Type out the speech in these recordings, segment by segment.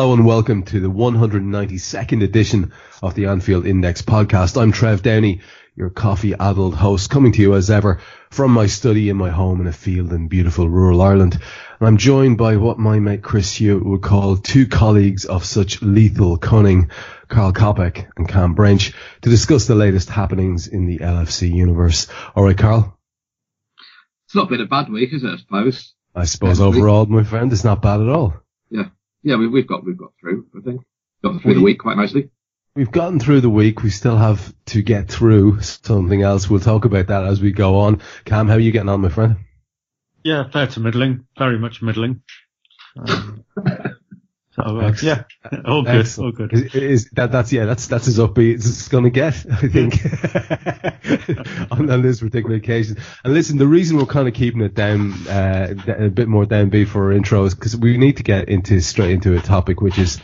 Hello and welcome to the 192nd edition of the Anfield Index podcast. I'm Trev Downey, your coffee addled host, coming to you as ever from my study in my home in a field in beautiful rural Ireland. And I'm joined by what my mate Chris Hewitt would call two colleagues of such lethal cunning, Karl Coppack and Kam Brainch, to discuss the latest happenings in the LFC universe. All right, Karl. It's not been a bad week, is it, I suppose? I suppose overall, my friend, it's not bad at all. Yeah yeah, we, we've got we've got through. I think got through we, the week quite nicely. We've gotten through the week. We still have to get through something else. We'll talk about that as we go on. Kam, how are you getting on, my friend? Yeah, fair to middling. Very much middling. Um, so uh, yeah, all good, Excellent. all good. Is, is, that that's yeah, that's that's as upbeat as it's going to get, I think, on, on, this particular occasion. And listen, the reason we're kind of keeping it down uh, a bit more downbeat for our intro is because we need to get into straight into a topic which is,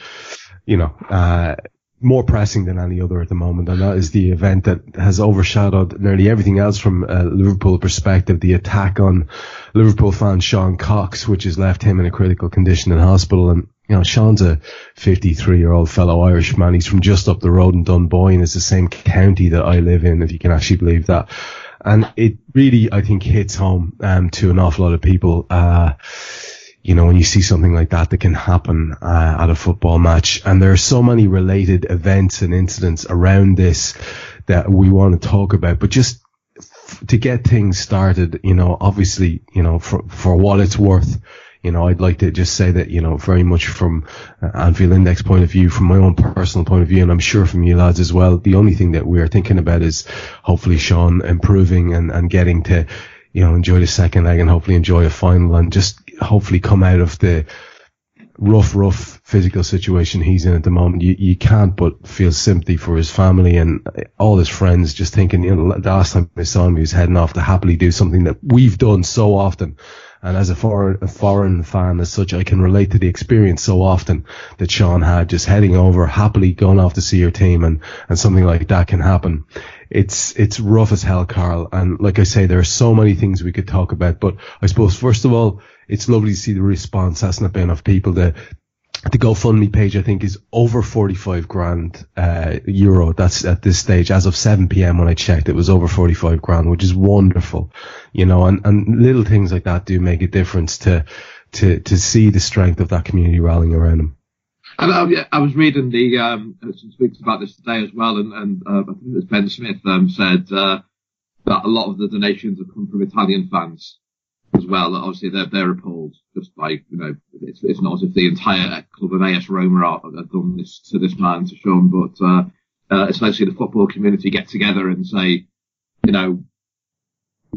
you know, uh, more pressing than any other at the moment, and that is the event that has overshadowed nearly everything else from a Liverpool perspective. The attack on Liverpool fan Sean Cox, which has left him in a critical condition in hospital, and you know Sean's a 53 year old fellow Irishman. He's from just up the road in Dunboyne. It's the same county that I live in, if you can actually believe that. And it really, I think, hits home um, to an awful lot of people. Uh, you know, when you see something like that that can happen uh, at a football match, and there are so many related events and incidents around this that we want to talk about, but just f- to get things started, you know, obviously, you know, for for what it's worth, you know, I'd like to just say that, you know, very much from uh, Anfield Index point of view, from my own personal point of view, and I'm sure from you lads as well, the only thing that we're thinking about is hopefully Sean improving and, and getting to, you know, enjoy the second leg and hopefully enjoy a final and just hopefully come out of the rough, rough physical situation he's in at the moment. You, you can't but feel sympathy for his family and all his friends just thinking, you know, the last time I saw him, he was heading off to happily do something that we've done so often. And as a foreign, a foreign fan as such, I can relate to the experience so often that Sean had just heading over, happily going off to see your team and, and something like that can happen it's it's rough as hell, Karl. And like I say, there are so many things we could talk about. But I suppose first of all, it's lovely to see the response, hasn't it been, of people that the GoFundMe page, I think, is over 45 grand, uh, euro. That's at this stage. As of 7 p.m. when I checked, it was over 45 grand, which is wonderful, you know, and, and little things like that do make a difference to, to, to see the strength of that community rallying around them. And uh, I was reading the um, some speaks about this today as well, and, and uh, I think it was Ben Smith um, said uh, that a lot of the donations have come from Italian fans as well. Obviously, they're they're appalled just by you know it's it's not as if the entire club of AS Roma are, have done this to this man to Sean, but uh, uh, especially the football community get together and say, you know,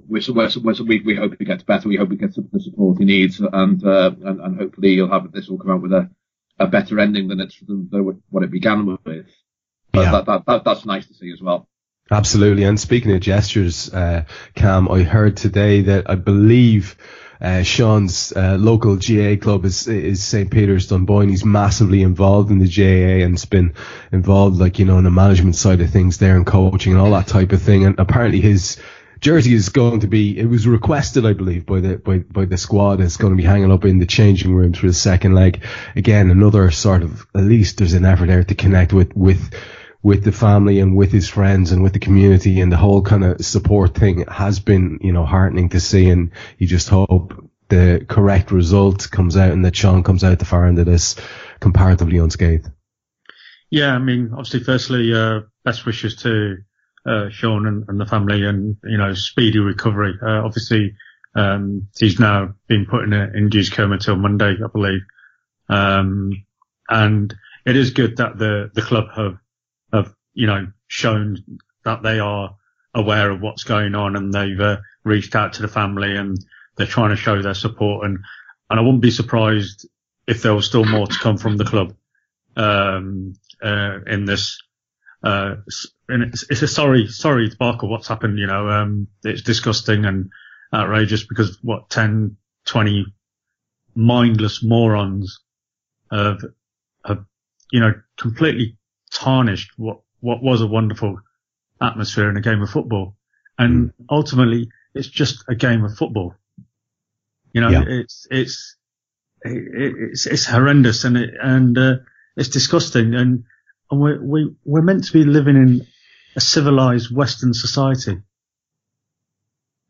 we're, we're, we're, we, we hope he gets better. We hope he gets the support he needs, and uh, and, and hopefully he'll have this will come out with a a better ending than it's than what it began with. But yeah. that, that, that, that's nice to see as well. Absolutely. And speaking of gestures, uh, Kam, I heard today that I believe uh, Sean's uh, local GAA club is is St Peter's Dunboyne. He's massively involved in the GAA and has been involved, like you know, in the management side of things there and coaching and all that type of thing. And apparently his jersey is going to be it was requested I believe by the by, by the squad it's going to be hanging up in the changing rooms for the second leg again another sort of at least there's an effort there to connect with with with the family and with his friends and with the community and the whole kind of support thing has been you know heartening to see and you just hope the correct result comes out and that Sean comes out the far end of this comparatively unscathed yeah I mean obviously firstly uh, best wishes to uh, Sean and, and, the family and, you know, speedy recovery. Uh, obviously, um, he's now been put in an induced coma till Monday, I believe. Um, and it is good that the, the club have, have, you know, shown that they are aware of what's going on and they've uh, reached out to the family and they're trying to show their support. And, and I wouldn't be surprised if there was still more to come from the club, um, uh, in this uh, and it's, it's a sorry, sorry debacle what's happened, you know, um, it's disgusting and outrageous because what 10, 20 mindless morons have, have, you know, completely tarnished what, what was a wonderful atmosphere in a game of football. And mm. ultimately it's just a game of football. You know, yeah. it's, it's, it's, it's horrendous and it, and, uh, it's disgusting. And, and we're, we, we're meant to be living in a civilized Western society.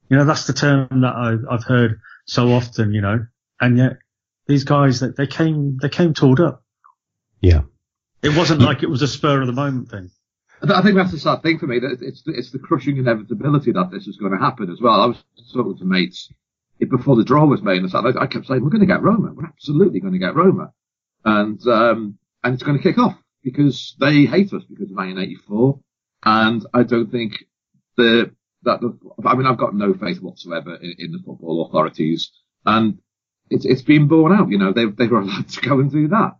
You know, that's the term that I, I've heard so often, you know, and yet these guys that they came, they came tooled up. Yeah. It wasn't like it was a spur of the moment thing. I think that's the sad thing for me. That it's the, it's the crushing inevitability that this is going to happen as well. I was talking to mates before the draw was made, and I kept saying, "We're going to get Roma. We're absolutely going to get Roma," and um, and it's going to kick off because they hate us because of 1984, and I don't think the that the, I mean I've got no faith whatsoever in, in the football authorities, and it's it's been borne out. You know they they were allowed to go and do that,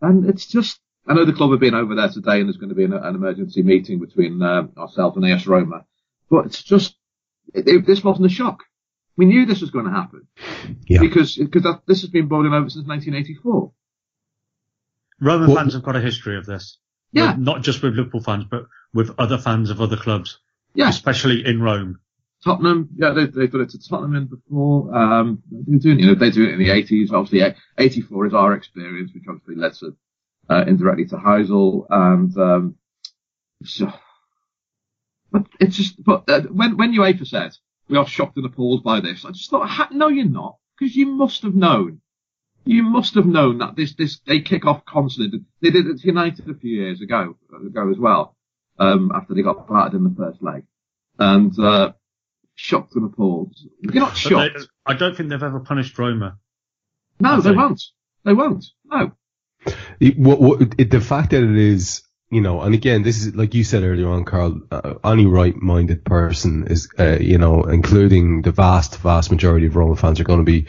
and it's just I know the club have been over there today, and there's going to be an, an emergency meeting between uh, ourselves and AS Roma, but it's just it, it, this wasn't a shock. We knew this was going to happen yeah. because because this has been boiling over since 1984. Roman well, fans have got a history of this. Yeah. With, not just with Liverpool fans, but with other fans of other clubs. Yeah. Especially in Rome. Tottenham, yeah, they, they've done it to Tottenham in before. Um, they're doing, you know, they do it in the 80s. Obviously, 84 is our experience, which obviously led to, uh, indirectly to Heysel. And, um, so, but it's just, but uh, when, when UEFA said, we are shocked and appalled by this, I just thought, no, you're not, because you must have known you must have known that this this they kick off constantly. They did it to United a few years ago ago as well. Um, after they got battered in the first leg, and uh, shocked and appalled. You're not shocked. They, I don't think they've ever punished Roma. No, they won't. They won't. No. What, what, the fact that it is you know, and again, this is like you said earlier on, Karl. Uh, any right-minded person is, uh, you know, including the vast, vast majority of Roma fans, are going to be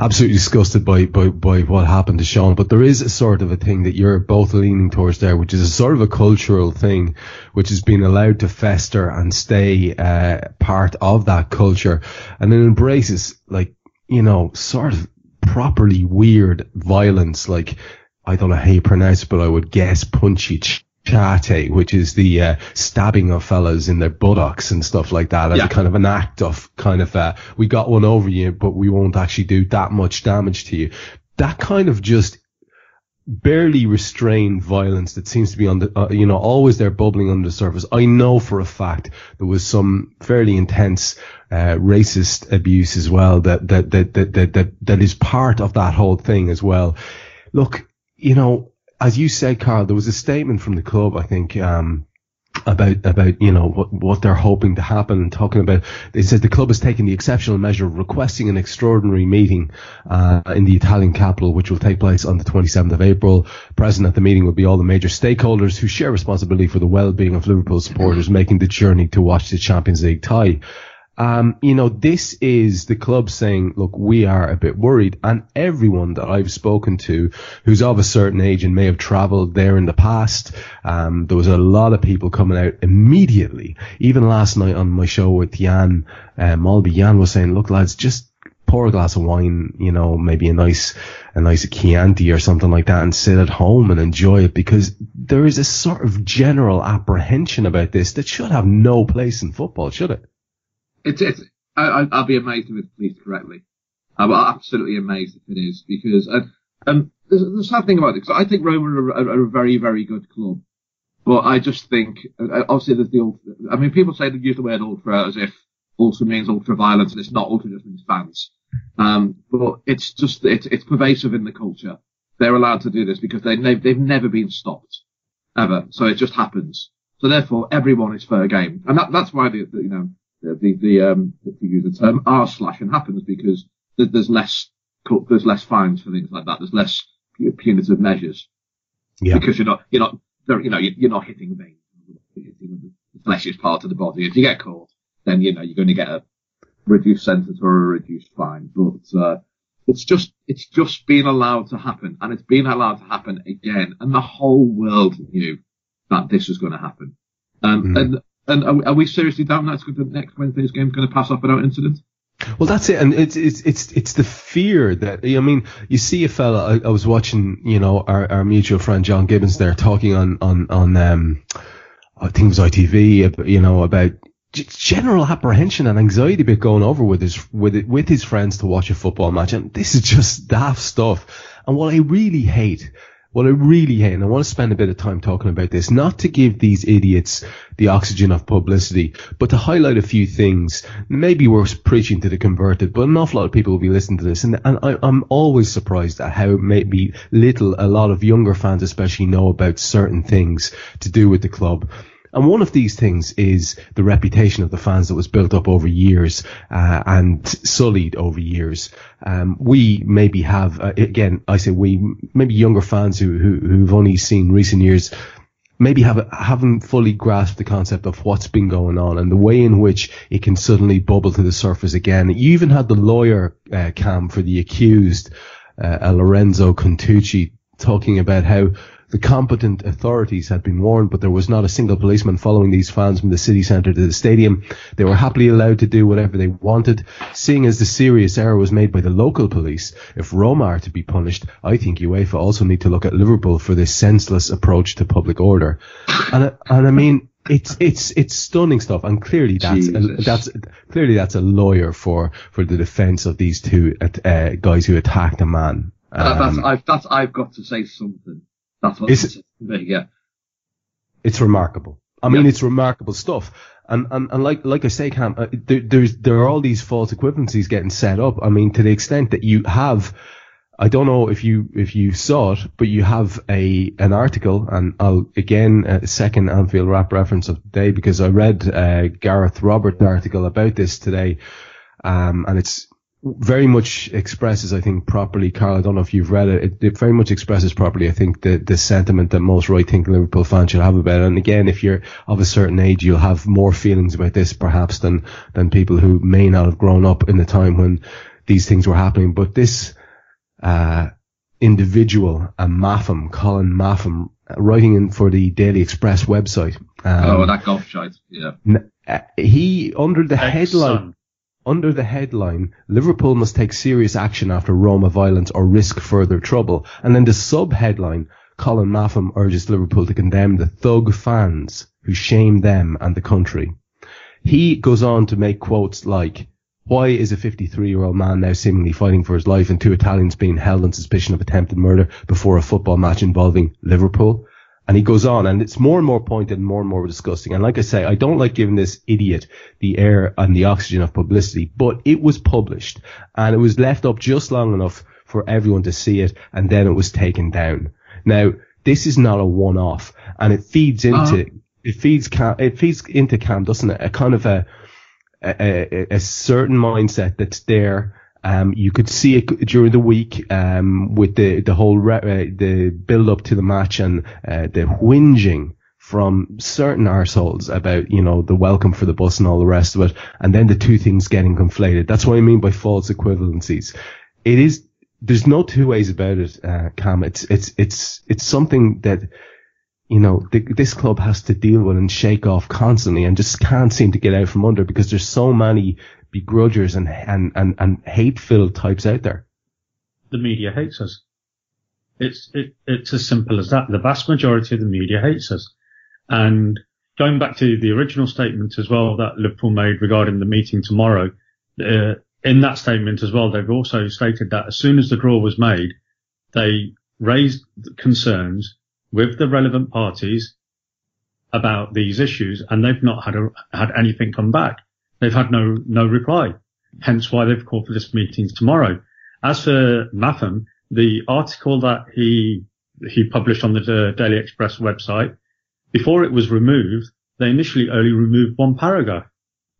absolutely disgusted by, by, by what happened to Sean, but there is a sort of a thing that you're both leaning towards there, which is a sort of a cultural thing, which has been allowed to fester and stay, uh, part of that culture. And it embraces, like, you know, sort of properly weird violence, like, I don't know how you pronounce it, but I would guess punchy chate, which is the uh, stabbing of fellas in their buttocks and stuff like that, as yeah. a kind of an act of kind of uh, we got one over you, but we won't actually do that much damage to you. That kind of just barely restrained violence that seems to be on the, uh, you know, always there bubbling under the surface. I know for a fact there was some fairly intense, uh, racist abuse as well that, that, that, that, that, that, that is part of that whole thing as well. Look, you know, as you said, Karl, there was a statement from the club, I think, um, about about you know what what they're hoping to happen and talking about. They said the club has taken the exceptional measure of requesting an extraordinary meeting uh, in the Italian capital which will take place on the 27th of April. Present at the meeting will be all the major stakeholders who share responsibility for the well-being of Liverpool supporters making the journey to watch the Champions League tie um, you know, this is the club saying, look, we are a bit worried. And everyone that I've spoken to who's of a certain age and may have traveled there in the past, um, there was a lot of people coming out immediately. Even last night on my show with Jan uh, Molby, Jan was saying, look, lads, just pour a glass of wine, you know, maybe a nice, a nice Chianti or something like that and sit at home and enjoy it because there is a sort of general apprehension about this that should have no place in football, should it? It's, it's, I, will be amazed if it's policed correctly. I'm absolutely amazed if it is because, uh, um, there's, the sad thing about it, because I think Roma are, are, are, a very, very good club. But I just think, uh, obviously there's the, ultra, I mean, people say they use the word ultra as if ultra means ultra violence and it's not ultra just means fans. Um, but it's just, it's, it's pervasive in the culture. They're allowed to do this because they, they've, they've never been stopped. Ever. So it just happens. So therefore everyone is fair game. And that, that's why the, the you know, the, the, um, you use the term, R slashing happens because there's less, there's less fines for things like that. There's less punitive measures. Yeah. Because you're not, you're not, you know, you're not hitting veins. Hitting the fleshiest part of the body. If you get caught, then, you know, you're going to get a reduced sentence or a reduced fine. But, uh, it's just, it's just been allowed to happen and it's been allowed to happen again. And the whole world knew that this was going to happen. Um, mm-hmm. And and are, are, we seriously doubting that the next Wednesday's game going to pass off without incident? Well, that's it, and it's it's it's it's the fear that I mean. You see a fella. I, I was watching, you know, our, our mutual friend John Gibbons there talking on on on um, I think it was ITV, you know, about general apprehension and anxiety about going over with his with with his friends to watch a football match, and this is just daft stuff. And what I really hate what I really hate, and I want to spend a bit of time talking about this, not to give these idiots the oxygen of publicity, but to highlight a few things. Maybe we're preaching to the converted, but an awful lot of people will be listening to this, and, and I, am always surprised at how maybe little a lot of younger fans especially know about certain things to do with the club. And one of these things is the reputation of the fans that was built up over years uh, and sullied over years. Um, we maybe have, uh, again, I say we, maybe younger fans who, who who've only seen recent years maybe have, haven't fully grasped the concept of what's been going on and the way in which it can suddenly bubble to the surface again. You even had the lawyer uh, cam for the accused, uh, Lorenzo Contucci, talking about how the competent authorities had been warned, but there was not a single policeman following these fans from the city centre to the stadium. They were happily allowed to do whatever they wanted. Seeing as the serious error was made by the local police, if Roma are to be punished, I think UEFA also need to look at Liverpool for this senseless approach to public order. And, and I mean, it's it's it's stunning stuff, and clearly that's a, that's clearly that's a lawyer for for the defence of these two uh, guys who attacked a man. Um, that's I've that's I've got to say something. That's what it's, yeah. It's remarkable. I mean, it's remarkable stuff. And, and, and like, like I say, Kam, uh, there, there's, there are all these false equivalencies getting set up. I mean, to the extent that you have, I don't know if you, if you saw it, but you have a, an article and I'll again, uh, second Anfield Wrap reference of the day because I read, uh, Gareth Roberts' article about this today. Um, and it's, very much expresses, I think, properly, Karl. I don't know if you've read it. It, it very much expresses properly, I think, the, the sentiment that most right thinking Liverpool fans should have about it. And again, if you're of a certain age, you'll have more feelings about this perhaps than, than people who may not have grown up in the time when these things were happening. But this, uh, individual, a Mafham, Colin Mafham, writing in for the Daily Express website. Um, oh, that golf shite. Yeah. Uh, he, under the headline, under the headline, Liverpool must take serious action after Roma violence or risk further trouble. And then the sub headline, Colin Mafham urges Liverpool to condemn the thug fans who shame them and the country. He goes on to make quotes like, why is a 53 year old man now seemingly fighting for his life and two Italians being held on suspicion of attempted murder before a football match involving Liverpool? And he goes on, and it's more and more pointed and more and more disgusting. And like I say, I don't like giving this idiot the air and the oxygen of publicity, but it was published and it was left up just long enough for everyone to see it, and then it was taken down. Now, this is not a one-off, and it feeds into uh-huh. it feeds Kam, it feeds into Kam, doesn't it? A kind of a a, a, a certain mindset that's there um, you could see it during the week um, with the the whole re- uh, the build up to the match and uh, the whinging from certain arseholes about you know the welcome for the bus and all the rest of it, and then the two things getting conflated. That's what I mean by false equivalencies. It is there's no two ways about it, uh, Kam. It's it's it's it's something that you know, this club has to deal with and shake off constantly and just can't seem to get out from under because there's so many begrudgers and, and, and, and hate-filled types out there. The media hates us. It's, it, it's as simple as that. The vast majority of the media hates us. And going back to the original statement as well that Liverpool made regarding the meeting tomorrow, uh, in that statement as well, they've also stated that as soon as the draw was made, they raised concerns with the relevant parties about these issues and they've not had a, had anything come back. They've had no, no reply. Hence why they've called for this meeting tomorrow. As for Mafham, the article that he, he published on the Daily Express website, before it was removed, they initially only removed one paragraph.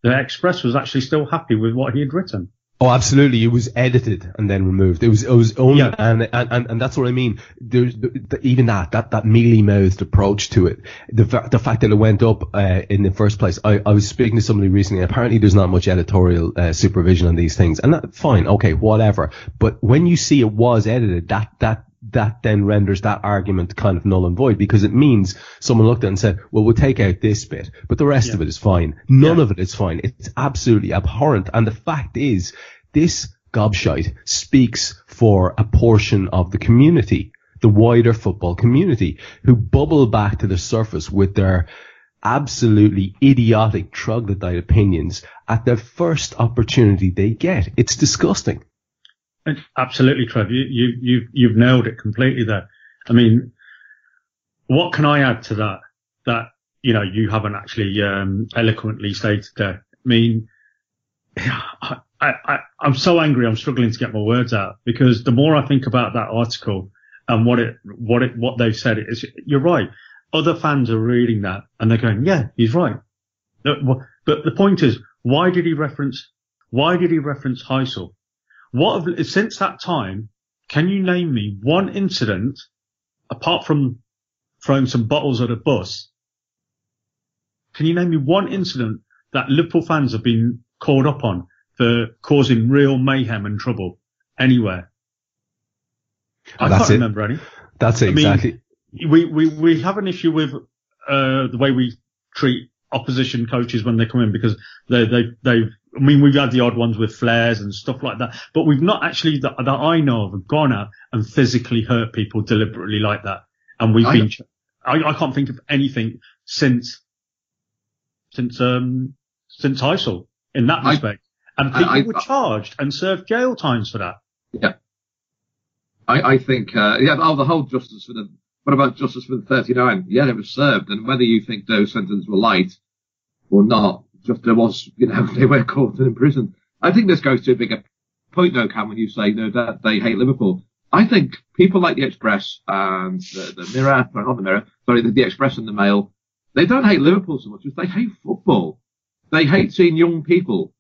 The Express was actually still happy with what he had written. Oh, absolutely. It was edited and then removed. It was, it was only, yeah. and, and, and that's what I mean. There's the, the, even that, that, that mealy mouthed approach to it. The, the fact that it went up, uh, in the first place. I, I was speaking to somebody recently. Apparently there's not much editorial, uh, supervision on these things and that, fine. Okay. Whatever. But when you see it was edited, that, that, that then renders that argument kind of null and void because it means someone looked at it and said, well, we'll take out this bit, but the rest Yeah. of it is fine. None Yeah. of it is fine. It's absolutely abhorrent. And the fact is, this gobshite speaks for a portion of the community, the wider football community, who bubble back to the surface with their absolutely idiotic troglodyte opinions at the first opportunity they get. It's disgusting. Absolutely, Trev. You, you, you've, you've nailed it completely there. I mean, what can I add to that? That, you know, you haven't actually, um, eloquently stated there. I mean, I, I, I'm so angry. I'm struggling to get my words out because the more I think about that article and what it, what it, what they've said is, you're right. Other fans are reading that and they're going, yeah, he's right. But the point is, why did he reference, why did he reference Heysel? What have, since that time, can you name me one incident apart from throwing some bottles at a bus? Can you name me one incident that Liverpool fans have been called up on for causing real mayhem and trouble anywhere? I That's can't it. remember any. That's it, I mean, exactly. We, we, we have an issue with, uh, the way we treat opposition coaches when they come in because they, they, they've, I mean, we've had the odd ones with flares and stuff like that, but we've not actually, that, that I know of, gone out and physically hurt people deliberately like that. And we've I- been, I, I can't think of anything since, since, um, since Heysel in that I- respect. And I- people I- were charged and served jail times for that. Yeah. I, I think, uh, yeah, oh, the whole justice for the, what about justice for the 39? Yeah, it was served, and whether you think those sentences were light or not, just there was, you know, they were caught and imprisoned. I think this goes to a bigger point though, Kam, when you say, no, that they hate Liverpool. I think people like the Express and the, the Mirror, not the Mirror, sorry, the, the Express and the Mail, they don't hate Liverpool so much as they hate football. They hate seeing young people,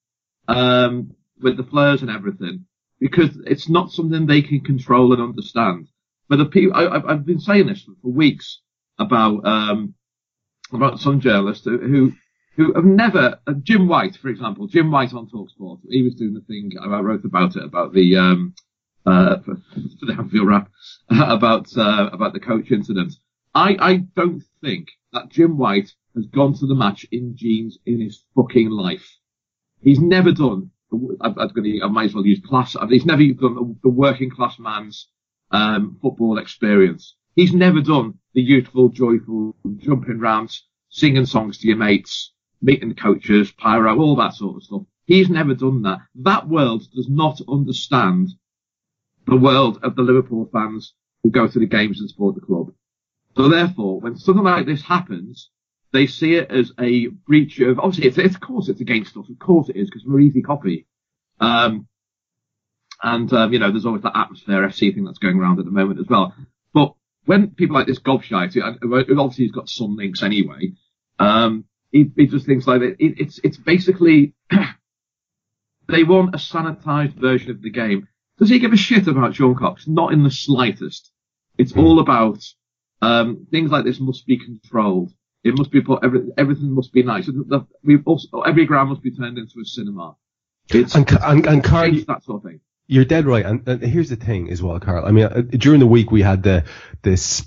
um, with the flares and everything because it's not something they can control and understand. But the people, I, I've- I've been saying this for weeks about, um, about some journalists who, who, have never, uh, Jim White, for example, Jim White on Talksport, he was doing the thing, I wrote about it, about the, um, uh, for, the Anfield Wrap, about, uh, about the coach incident. I, I don't think that Jim White has gone to the match in jeans in his fucking life. He's never done. To. I might as well use class. He's never done the working class man's um, football experience. He's never done the youthful, joyful, jumping round, singing songs to your mates, meeting coaches, pyro, all that sort of stuff. He's never done that. That world does not understand the world of the Liverpool fans who go to the games and support the club. So therefore, when something like this happens, they see it as a breach of, obviously, it's, it's of course it's against us. Of course it is, because we're easy copy. Um, and, um, you know, there's always that atmosphere FC thing that's going around at the moment as well. But when people like this gobshite, obviously he's got some links anyway, um, he, he does things like. It, it's, it's basically, they want a sanitized version of the game. Does he give a shit about Sean Cox? Not in the slightest. It's all about, um, things like this must be controlled. It must be put, every, everything must be nice. The, the, we also, every ground must be turned into a cinema. It's, And, and, and Karl, that sort of thing. You're dead right. And, and here's the thing as well, Karl. I mean, uh, during the week we had the this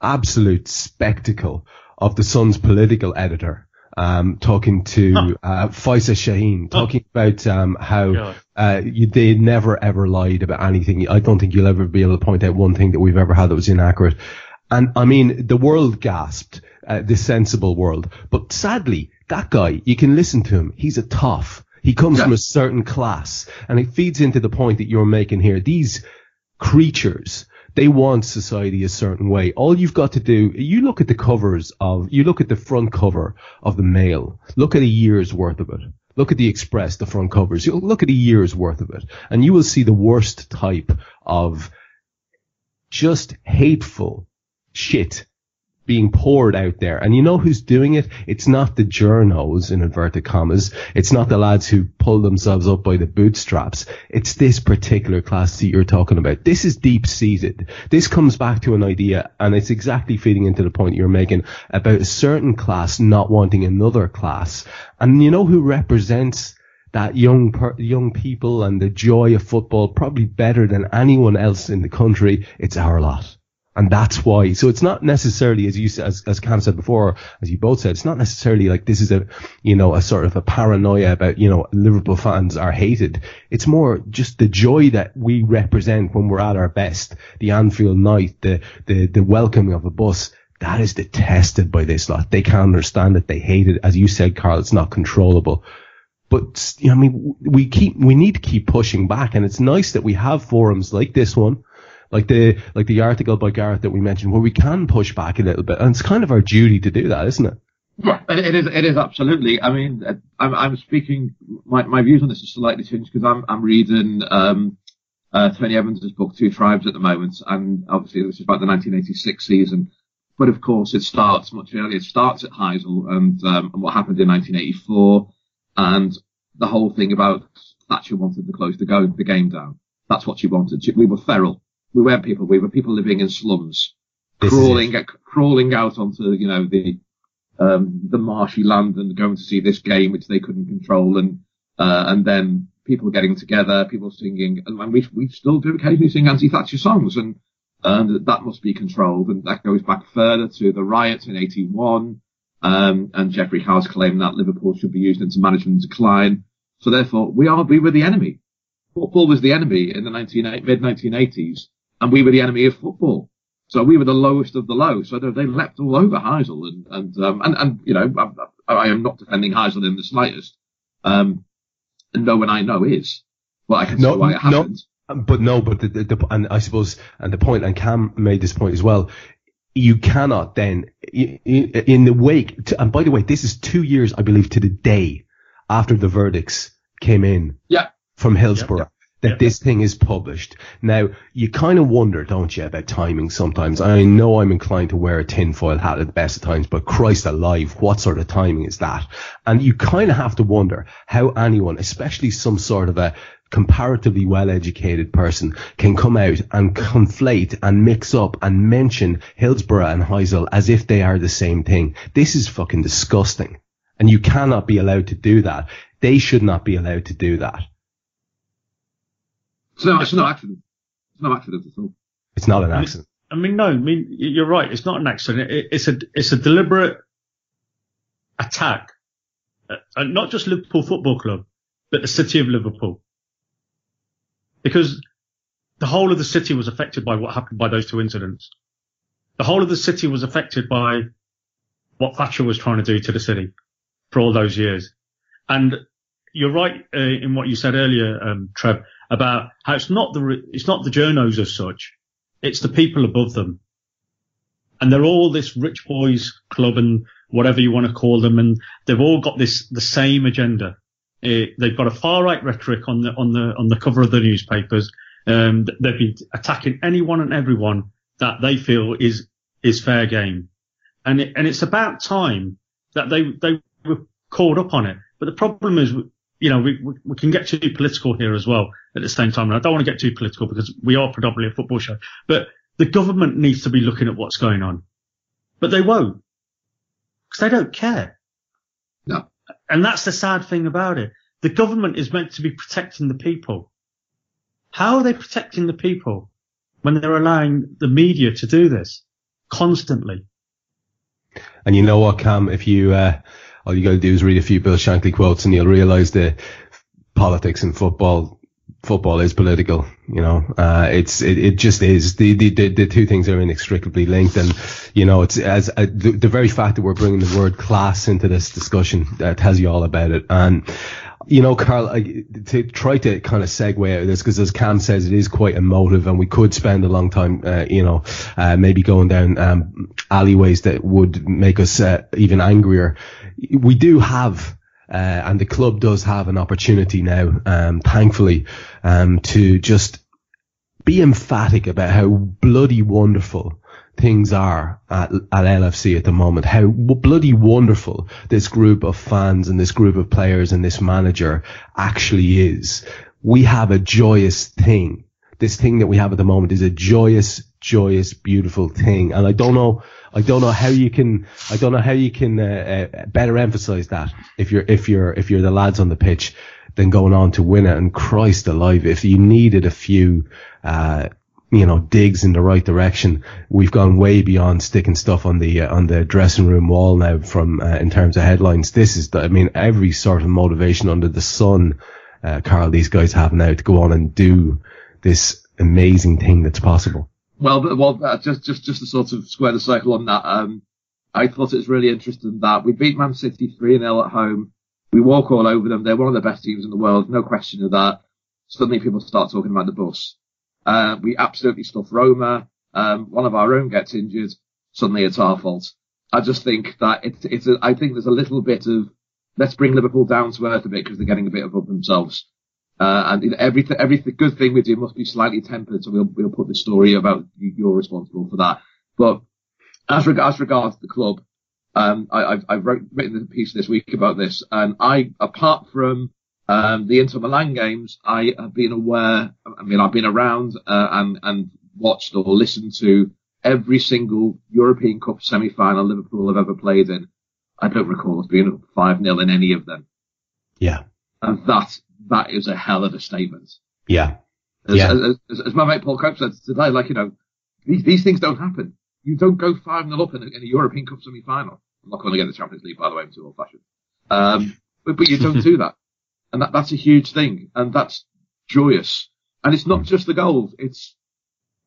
absolute spectacle of the Sun's political editor um, talking to uh, Faisal Shaheen, talking about um, how uh, you, they never ever lied about anything. I don't think you'll ever be able to point out one thing that we've ever had that was inaccurate. And I mean, the world gasped, uh, the sensible world. But sadly, that guy, you can listen to him. He's a tough. He comes Yeah. from a certain class and it feeds into the point that you're making here. These creatures, they want society a certain way. All you've got to do, you look at the covers of, you look at the front cover of the Mail, look at a year's worth of it. Look at the Express, the front covers. You look at a year's worth of it and you will see the worst type of just hateful shit being poured out there. And you know who's doing it? It's not the journos in inverted commas. It's not the lads who pull themselves up by the bootstraps. It's this particular class that you're talking about. This is deep seated. This comes back to an idea and it's exactly feeding into the point you're making about a certain class not wanting another class. And you know who represents that young per, young people and the joy of football probably better than anyone else in the country. It's our lot. And that's why. So it's not necessarily, as you as as Kam said before, as you both said, it's not necessarily like this is a, you know, a sort of a paranoia about, you know, Liverpool fans are hated. It's more just the joy that we represent when we're at our best. The Anfield night, the the the welcoming of a bus. That is detested by this lot. They can't understand it. They hate it. As you said, Karl, it's not controllable. But you know, I mean, we keep we need to keep pushing back, and it's nice that we have forums like this one like the like the article by Gareth that we mentioned, where we can push back a little bit, and it's kind of our duty to do that, isn't it? Yeah, it is. It is absolutely. I mean, I'm, I'm speaking. My, my views on this are slightly changed because I'm I'm reading um, uh, Tony Evans' book Two Tribes at the moment, and obviously this is about the 1986 season. But of course, it starts much earlier. It starts at Heysel and, um, and what happened in 1984, and the whole thing about Thatcher wanted to close the, go, the game down. That's what she wanted. We were feral we weren't people. We were people living in slums, this crawling crawling out onto you know the um, the marshy land and going to see this game which they couldn't control, and uh, and then people getting together, people singing, and, we we still do occasionally sing anti-Thatcher songs, and and that must be controlled, and that goes back further to the riots in '81. Um, and Geoffrey Howe claimed that Liverpool should be used into management decline. So therefore, we are, we were the enemy. Football was the enemy in the 19, mid 1980s and we were the enemy of football. So we were the lowest of the low. So they leapt all over Heysel, and and um, and, and you know I, I, am not defending Heysel in the slightest. Um, and no one I know is, but I can no, see why it happened. No, but no, but the, the, the, and I suppose and the point and Kam made this point as well. You cannot then in the wake. To, and by the way, this is two years, I believe, to the day after the verdicts came in. Yeah. From Hillsborough. Yeah, yeah that yeah. this thing is published. Now, you kind of wonder, don't you, about timing sometimes. I know I'm inclined to wear a tinfoil hat at the best of times, but Christ alive, what sort of timing is that? And you kind of have to wonder how anyone, especially some sort of a comparatively well-educated person can come out and conflate and mix up and mention Hillsborough and Heysel as if they are the same thing. This is fucking disgusting. And you cannot be allowed to do that. They should not be allowed to do that. It's no, it's no accident. It's no accident at all. It's not an accident. I mean, no, I mean, you're right. It's not an accident. it's a, it's a deliberate attack, uh, not just Liverpool Football Club, but the city of Liverpool. Because the whole of the city was affected by what happened by those two incidents. The whole of the city was affected by what Thatcher was trying to do to the city for all those years. And you're right uh, in what you said earlier, um, Trev about how it's not the it's not the journos as such, it's the people above them, and they're all this rich boys club and whatever you want to call them, and they've all got this the same agenda. Uh, they've got a far right rhetoric on the on the on the cover of the newspapers. Um, they've been attacking anyone and everyone that they feel is is fair game, and it, and it's about time that they they were called up on it. But the problem is you know, we, we can get too political here as well at the same time. And I don't want to get too political because we are predominantly a football show, but the government needs to be looking at what's going on, but they won't because they don't care. No. And that's the sad thing about it. The government is meant to be protecting the people. How are they protecting the people when they're allowing the media to do this constantly? And you know what, Kam, if you, uh, all you got to do is read a few Bill Shankly quotes and you'll realize that politics and football football is political. You know, uh, it's it, it just is. The, the the the two things are inextricably linked, and you know, it's as uh, the, the very fact that we're bringing the word class into this discussion uh, tells you all about it. And you know, Karl, I, to try to kind of segue out of this, because as Kam says, it is quite emotive, and we could spend a long time, uh, you know, uh, maybe going down um, alleyways that would make us uh, even angrier. We do have. Uh, and the club does have an opportunity now, um, thankfully, um, to just be emphatic about how bloody wonderful things are at, at LFC at the moment, how bloody wonderful this group of fans and this group of players and this manager actually is. We have a joyous thing. This thing that we have at the moment is a joyous, joyous, beautiful thing. And I don't know, I don't know how you can, I don't know how you can uh, uh, better emphasize that if you're, if you're, if you're the lads on the pitch than going on to win it. And Christ alive, if you needed a few, uh, you know, digs in the right direction. We've gone way beyond sticking stuff on the uh, on the dressing room wall now. From uh, in terms of headlines, this is the, I mean, every sort of motivation under the sun, uh, Karl, these guys have now to go on and do this amazing thing that's possible. Well, well, uh, just just just to sort of square the circle on that, um, I thought it was really interesting that we beat Man City three 0 at home. We walk all over them. They're one of the best teams in the world, no question of that. Suddenly, people start talking about the bus. Uh, we absolutely stuff Roma. Um, one of our own gets injured. Suddenly it's our fault. I just think that it's, it's a, I think there's a little bit of, let's bring Liverpool down to earth a bit because they're getting a bit above themselves. Uh, and every, every good thing we do must be slightly tempered. So we'll, we'll put the story about you're responsible for that. But as regards, as regards the club, um, I, have written a piece this week about this and I, apart from um, the Inter Milan games, I have been aware. I mean, I've been around uh, and and watched or listened to every single European Cup semi-final Liverpool have ever played in. I don't recall us being five 0 in any of them. Yeah, and that that is a hell of a statement. Yeah, as, yeah. As, as, as, my mate Paul Cope said today, like you know, these these things don't happen. You don't go five 0 up in a, in a European Cup semi-final. I'm not going to get the Champions League, by the way. I'm too old-fashioned. Um, but but you don't do that. And that, that's a huge thing. And that's joyous. And it's not hmm. just the goals. It's,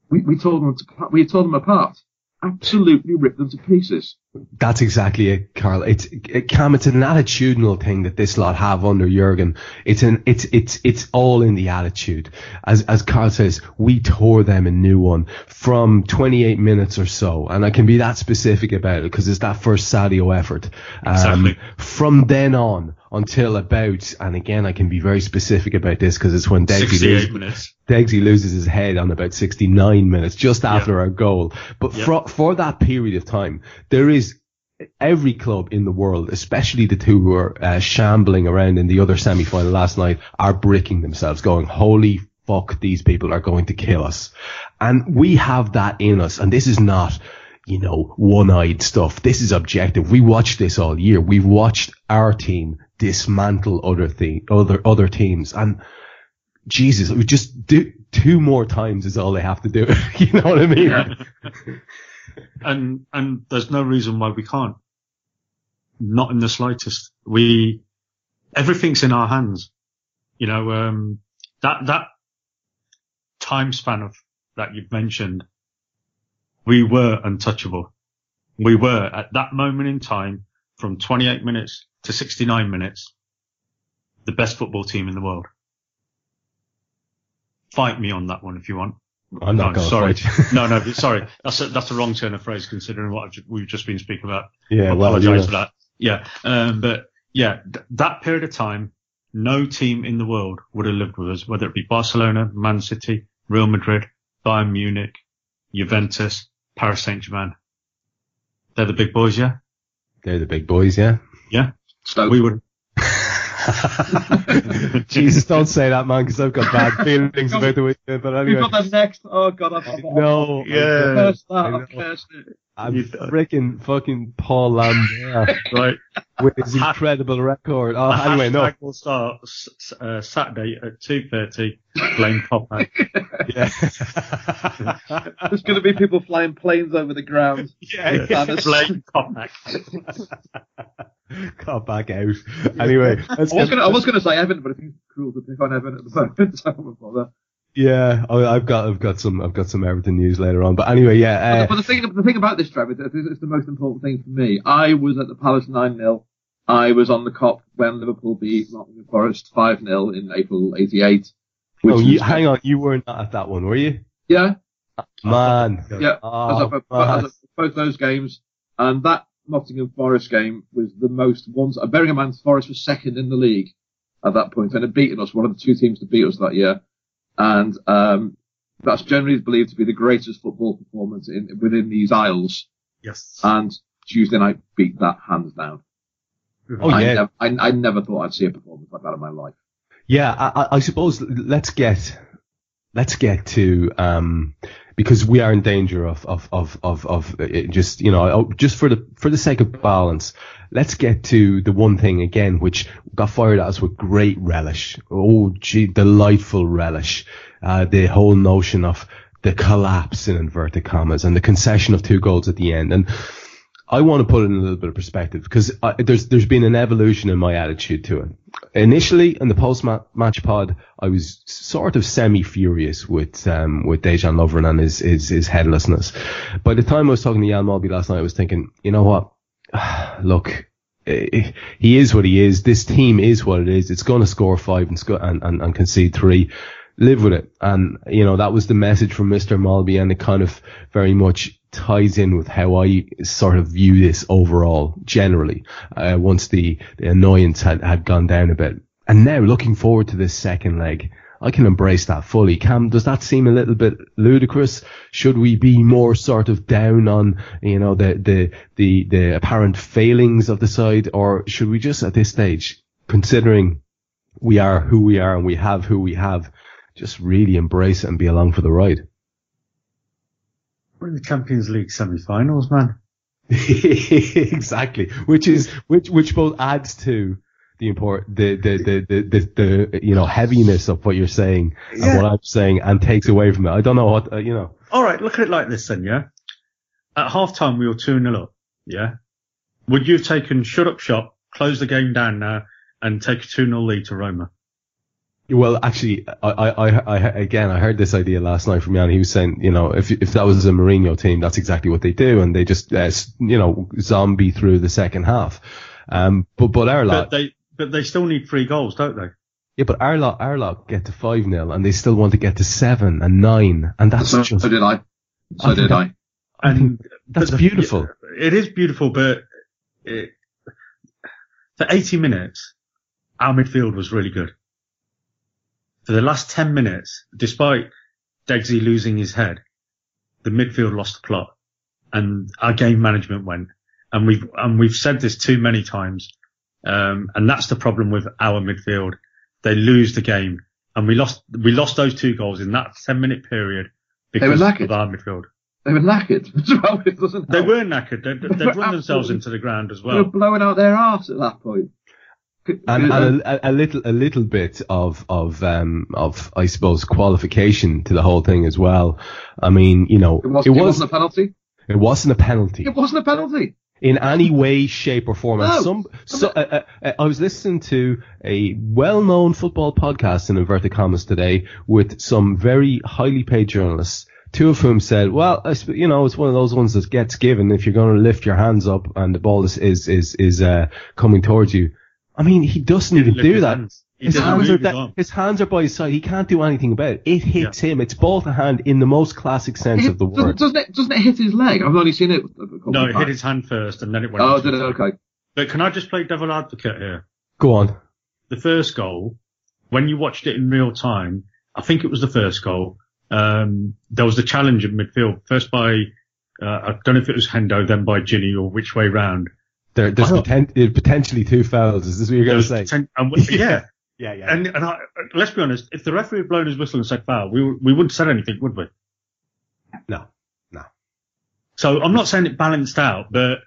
we, we tore them, to, we tore them apart. Absolutely ripped them to pieces. That's exactly it, Karl. It's it, Kam. It's an attitudinal thing that this lot have under Jurgen. It's an it's it's it's all in the attitude. As as Karl says, we tore them a new one from 28 minutes or so, and I can be that specific about it because it's that first Sadio effort. Um, exactly. From then on until about, and again I can be very specific about this because it's when Degsy loses, Degsy loses his head on about 69 minutes just after yeah. our goal. But yeah. for for that period of time, there is every club in the world, especially the two who are uh, shambling around in the other semi-final last night, are bricking themselves, going, "Holy fuck, these people are going to kill us," and we have that in us. And this is not, you know, one-eyed stuff. This is objective. We watched this all year. We've watched our team dismantle other the other other teams, and Jesus, we just do two more times is all they have to do. you know what I mean? And and there's no reason why we can't. Not in the slightest. We everything's in our hands. You know, um, that that time span of that you've mentioned, we were untouchable. We were at that moment in time from 28 minutes to 69 minutes, the best football team in the world. Fight me on that one if you want. I'm not no, sorry. no, no, sorry. That's a, that's a wrong turn of phrase considering what I've, we've just been speaking about. Yeah, I well, apologize for that. Yeah. Um, but yeah, th- that period of time, no team in the world would have lived with us, whether it be Barcelona, Man City, Real Madrid, Bayern Munich, Juventus, Paris Saint-Germain. They're the big boys, yeah? They're the big boys, yeah? Yeah. So we would, Jesus, don't say that, man, because I've got bad feelings about the weekend. But anyway, we've got the next. Oh God, I've no, yeah, cursed that. I've cursed it. I'm freaking fucking Paul Lambert, right, with his incredible record. Oh, anyway, no. We'll start uh, Saturday at two thirty. Blame Coppack. yeah. There's going to be people flying planes over the ground. Yeah, yeah. Blame Coppack. Got back out. Anyway, I was going I was going to say Evan, but I think it's cruel to pick on Evan at the moment, so I won't bother. Yeah, I've got I've got some I've got some Everton news later on, but anyway, yeah. Uh, but, but, the thing the thing about this, Trevor, is the most important thing for me. I was at the Palace nine 0 I was on the Kop when Liverpool beat Nottingham Forest five 0 in April '88. Oh, you, hang on, you were not at that one, were you? Yeah. Man. Yeah. Oh, I was at, I was both those games, and that Nottingham Forest game was the most once. Bearing in mind Forest was second in the league at that point and had beaten us, one of the two teams to beat us that year, and um, that's generally believed to be the greatest football performance in within these Isles. Yes. And Tuesday night beat that hands down. Oh I yeah. Nev- I, I, never thought I'd see a performance like that in my life. Yeah, I, I suppose let's get let's get to um, because we are in danger of of of of, of just you know just for the for the sake of balance. Let's get to the one thing again, which got fired at us with great relish. Oh, gee, delightful relish. Uh, the whole notion of the collapse in inverted commas and the concession of two goals at the end. And I want to put it in a little bit of perspective because I, there's there's been an evolution in my attitude to it. Initially, in the post match pod, I was sort of semi furious with um, with Dejan Lovren and his, his his headlessness. By the time I was talking to Jan Molby last night, I was thinking, you know what? Look, eh, he is what he is. This team is what it is. It's going to score five and, sco- and, and, and concede three live with it. And, you know, that was the message from Mr. Molby and it kind of very much ties in with how I sort of view this overall, generally, uh, once the, the annoyance had, had gone down a bit. And now looking forward to this second leg, I can embrace that fully. Kam, does that seem a little bit ludicrous? Should we be more sort of down on, you know, the, the, the, the apparent failings of the side or should we just at this stage, considering we are who we are and we have who we have, just really embrace it and be along for the ride. We're in the Champions League semi-finals, man. exactly, which is which which both adds to the import the the, the the the the, you know heaviness of what you're saying yeah. and what I'm saying, and takes away from it. I don't know what uh, you know. All right, look at it like this then, yeah. At half time, we were two 0 up. Yeah. Would you have taken shut up shop, close the game down now, and take a two 0 lead to Roma? Well, actually, I, I, I, again, I heard this idea last night from Jan. He was saying, you know, if if that was a Mourinho team, that's exactly what they do, and they just, uh, you know, zombie through the second half. Um, but but our lot, but they but they still need three goals, don't they? Yeah, but our lot, our lot get to five 0 and they still want to get to seven and nine, and that's so, just. So did I. So I did I. And that's the, beautiful. It is beautiful, but it, for 80 minutes, our midfield was really good for the last 10 minutes, despite Degsy losing his head, the midfield lost the plot and our game management went. And we've, and we've said this too many times. Um, and that's the problem with our midfield. They lose the game and we lost, we lost those two goals in that 10 minute period because of our midfield. They were knackered. They were knackered. They'd, they'd run themselves into the ground as well. They were blowing out their arse at that point and, and a, a, little a little bit of of um of I suppose qualification to the whole thing as well. I mean, you know, it, was, wasn't a penalty. It wasn't a penalty. It wasn't a penalty in any way, shape, or form. No. some, so, uh, uh, I was listening to a well-known football podcast in inverted commas today with some very highly paid journalists. Two of whom said, "Well, you know, it's one of those ones that gets given if you're going to lift your hands up and the ball is is is, is uh, coming towards you." I mean, he doesn't even do that. Hands. His hands, are that, his hands are by his side. He can't do anything about it. It hits yeah. him. It's ball to hand in the most classic sense hit, of the word. Doesn't it, doesn't it hit his leg? I've only seen it. No, it hit his hand first and then it went. Oh, did it? Okay. But can I just play devil advocate here? Go on. The first goal, when you watched it in real time, I think it was the first goal. Um, there was the challenge in midfield, first by, uh, I don't know if it was Hendo, then by Ginny, or which way round. There, there's poten- potentially two fouls. Is this what you're going to say? Poten- yeah. yeah, yeah. And, and I, let's be honest, if the referee had blown his whistle and said foul, we, we wouldn't have said anything, would we? No, no. So I'm not saying it balanced out, but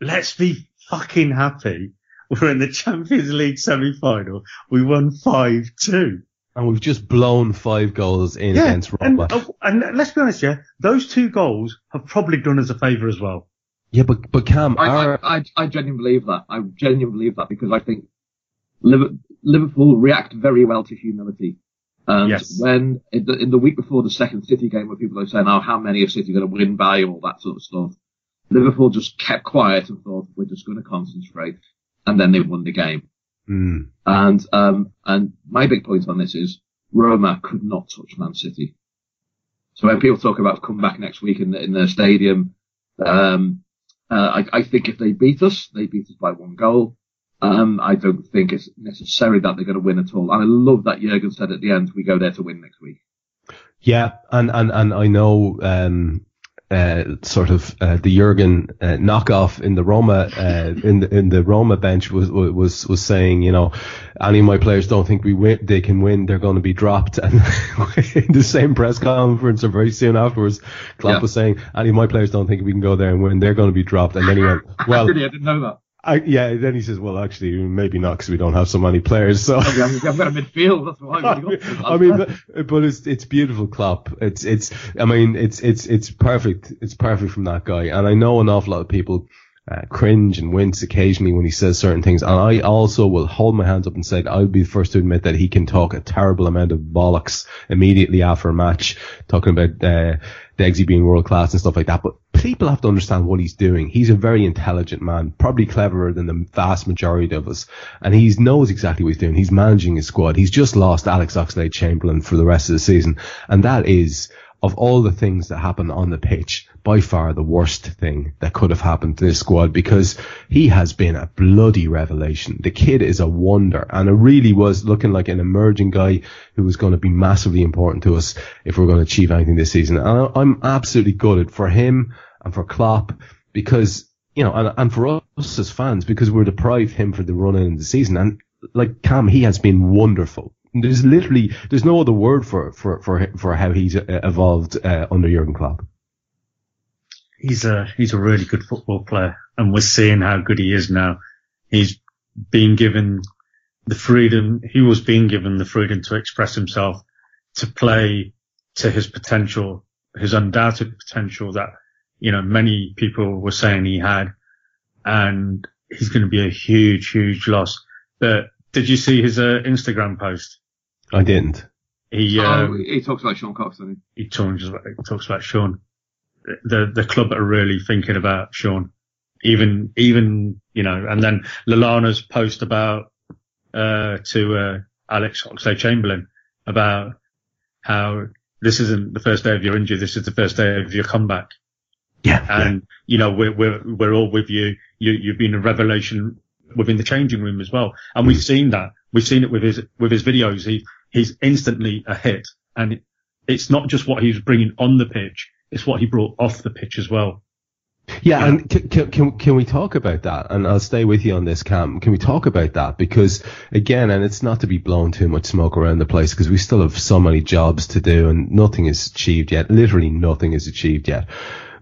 let's be fucking happy. We're in the Champions League semi-final. We won 5-2. And we've just blown five goals in yeah, against Roma. And, oh, and let's be honest, yeah, those two goals have probably done us a favour as well. Yeah, but but Kam, I, our... I, I, I genuinely believe that. I genuinely believe that because I think Liverpool react very well to humility. And yes. when in the, in the, week before the second City game, where people are saying, "Oh, how many are City going to win by?" all that sort of stuff, Liverpool just kept quiet and thought, "We're just going to concentrate," and then they won the game. Mm. And um, and my big point on this is Roma could not touch Man City. So when people talk about coming back next week in the, in their stadium, um, uh, I, I, think if they beat us, they beat us by one goal. Um, I don't think it's necessary that they're going to win at all. And I love that Jurgen said at the end, we go there to win next week. Yeah, and and and I know um, uh, sort of uh, the Jurgen uh, knockoff in the Roma uh, in the in the Roma bench was was was saying, you know, any of my players don't think we win, they can win, they're going to be dropped. And in the same press conference or very soon afterwards, Klopp yeah. was saying, any of my players don't think we can go there and win, they're going to be dropped. And then he went, well, really, I didn't know that. I, yeah, then he says, well, actually, maybe not because we don't have so many players. So I've got a midfield. That's why. I mean, but, but, it's it's beautiful, Klopp. It's it's. I mean, it's it's it's perfect. It's perfect from that guy. And I know an awful lot of people uh, cringe and wince occasionally when he says certain things. And I also will hold my hands up and say I'll be the first to admit that he can talk a terrible amount of bollocks immediately after a match, talking about uh, Degsy being world class and stuff like that. But people have to understand what he's doing. He's a very intelligent man, probably cleverer than the vast majority of us. And he knows exactly what he's doing. He's managing his squad. He's just lost Alex Oxlade-Chamberlain for the rest of the season. And that is, of all the things that happen on the pitch, by far the worst thing that could have happened to this squad because he has been a bloody revelation. The kid is a wonder and it really was looking like an emerging guy who was going to be massively important to us if we're going to achieve anything this season. And I'm absolutely gutted for him and for Klopp because, you know, and, and for us as fans because we're deprived him for the run in the season. And like Kam, he has been wonderful. There's literally, there's no other word for, for, for, for how he's uh, evolved uh, under Jurgen Klopp he's a he's a really good football player, and we're seeing how good he is now. He's being given the freedom. He was being given the freedom to express himself, to play to his potential, his undoubted potential that you know many people were saying he had, and he's going to be a huge, huge loss. But did you see his uh, Instagram post? I didn't. He um, oh, he talks about Sean Cox, doesn't he? He talks about, he talks about Sean the the club are really thinking about Sean. Even even you know, and then Lallana's post about uh, to uh, Alex Oxlade-Chamberlain about how this isn't the first day of your injury, this is the first day of your comeback. Yeah, and yeah. you know we're we're we're all with you. You you've been a revelation within the changing room as well, and we've seen that. We've seen it with his with his videos. He he's instantly a hit, and it's not just what he's bringing on the pitch it's what he brought off the pitch as well. Yeah, and can, can, can we talk about that? And I'll stay with you on this, Kam. Can we talk about that? Because again, and it's not to be blown too much smoke around the place because we still have so many jobs to do and nothing is achieved yet. Literally nothing is achieved yet.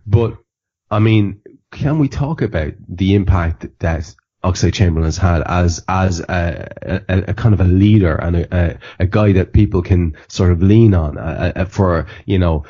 But I mean, can we talk about the impact that Oxlade-Chamberlain has had as as a, a, a, kind of a leader and a, a, guy that people can sort of lean on uh, for you know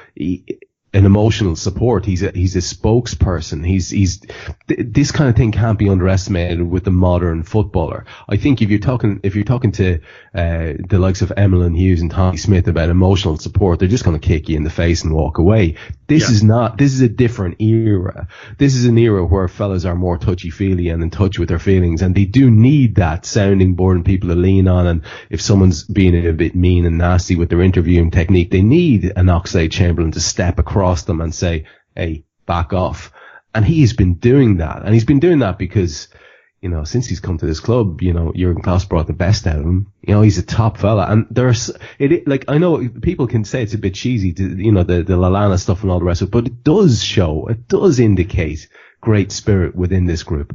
an emotional support. He's a, he's a spokesperson. He's, he's, th- this kind of thing can't be underestimated with the modern footballer. I think if you're talking, if you're talking to, uh, the likes of Emlyn Hughes and Tommy Smith about emotional support, they're just going to kick you in the face and walk away. This yeah. is not, this is a different era. This is an era where fellas are more touchy feely and in touch with their feelings and they do need that sounding board and people to lean on. And if someone's being a bit mean and nasty with their interviewing technique, they need an Oxlade-Chamberlain to step across across them and say, hey, back off. And he's been doing that. And he's been doing that because, you know, since he's come to this club, you know, Jurgen Klopp brought the best out of him. You know, he's a top fella. And there's, it, like, I know people can say it's a bit cheesy, to, you know, the, the Lallana stuff and all the rest of it, but it does show, it does indicate great spirit within this group.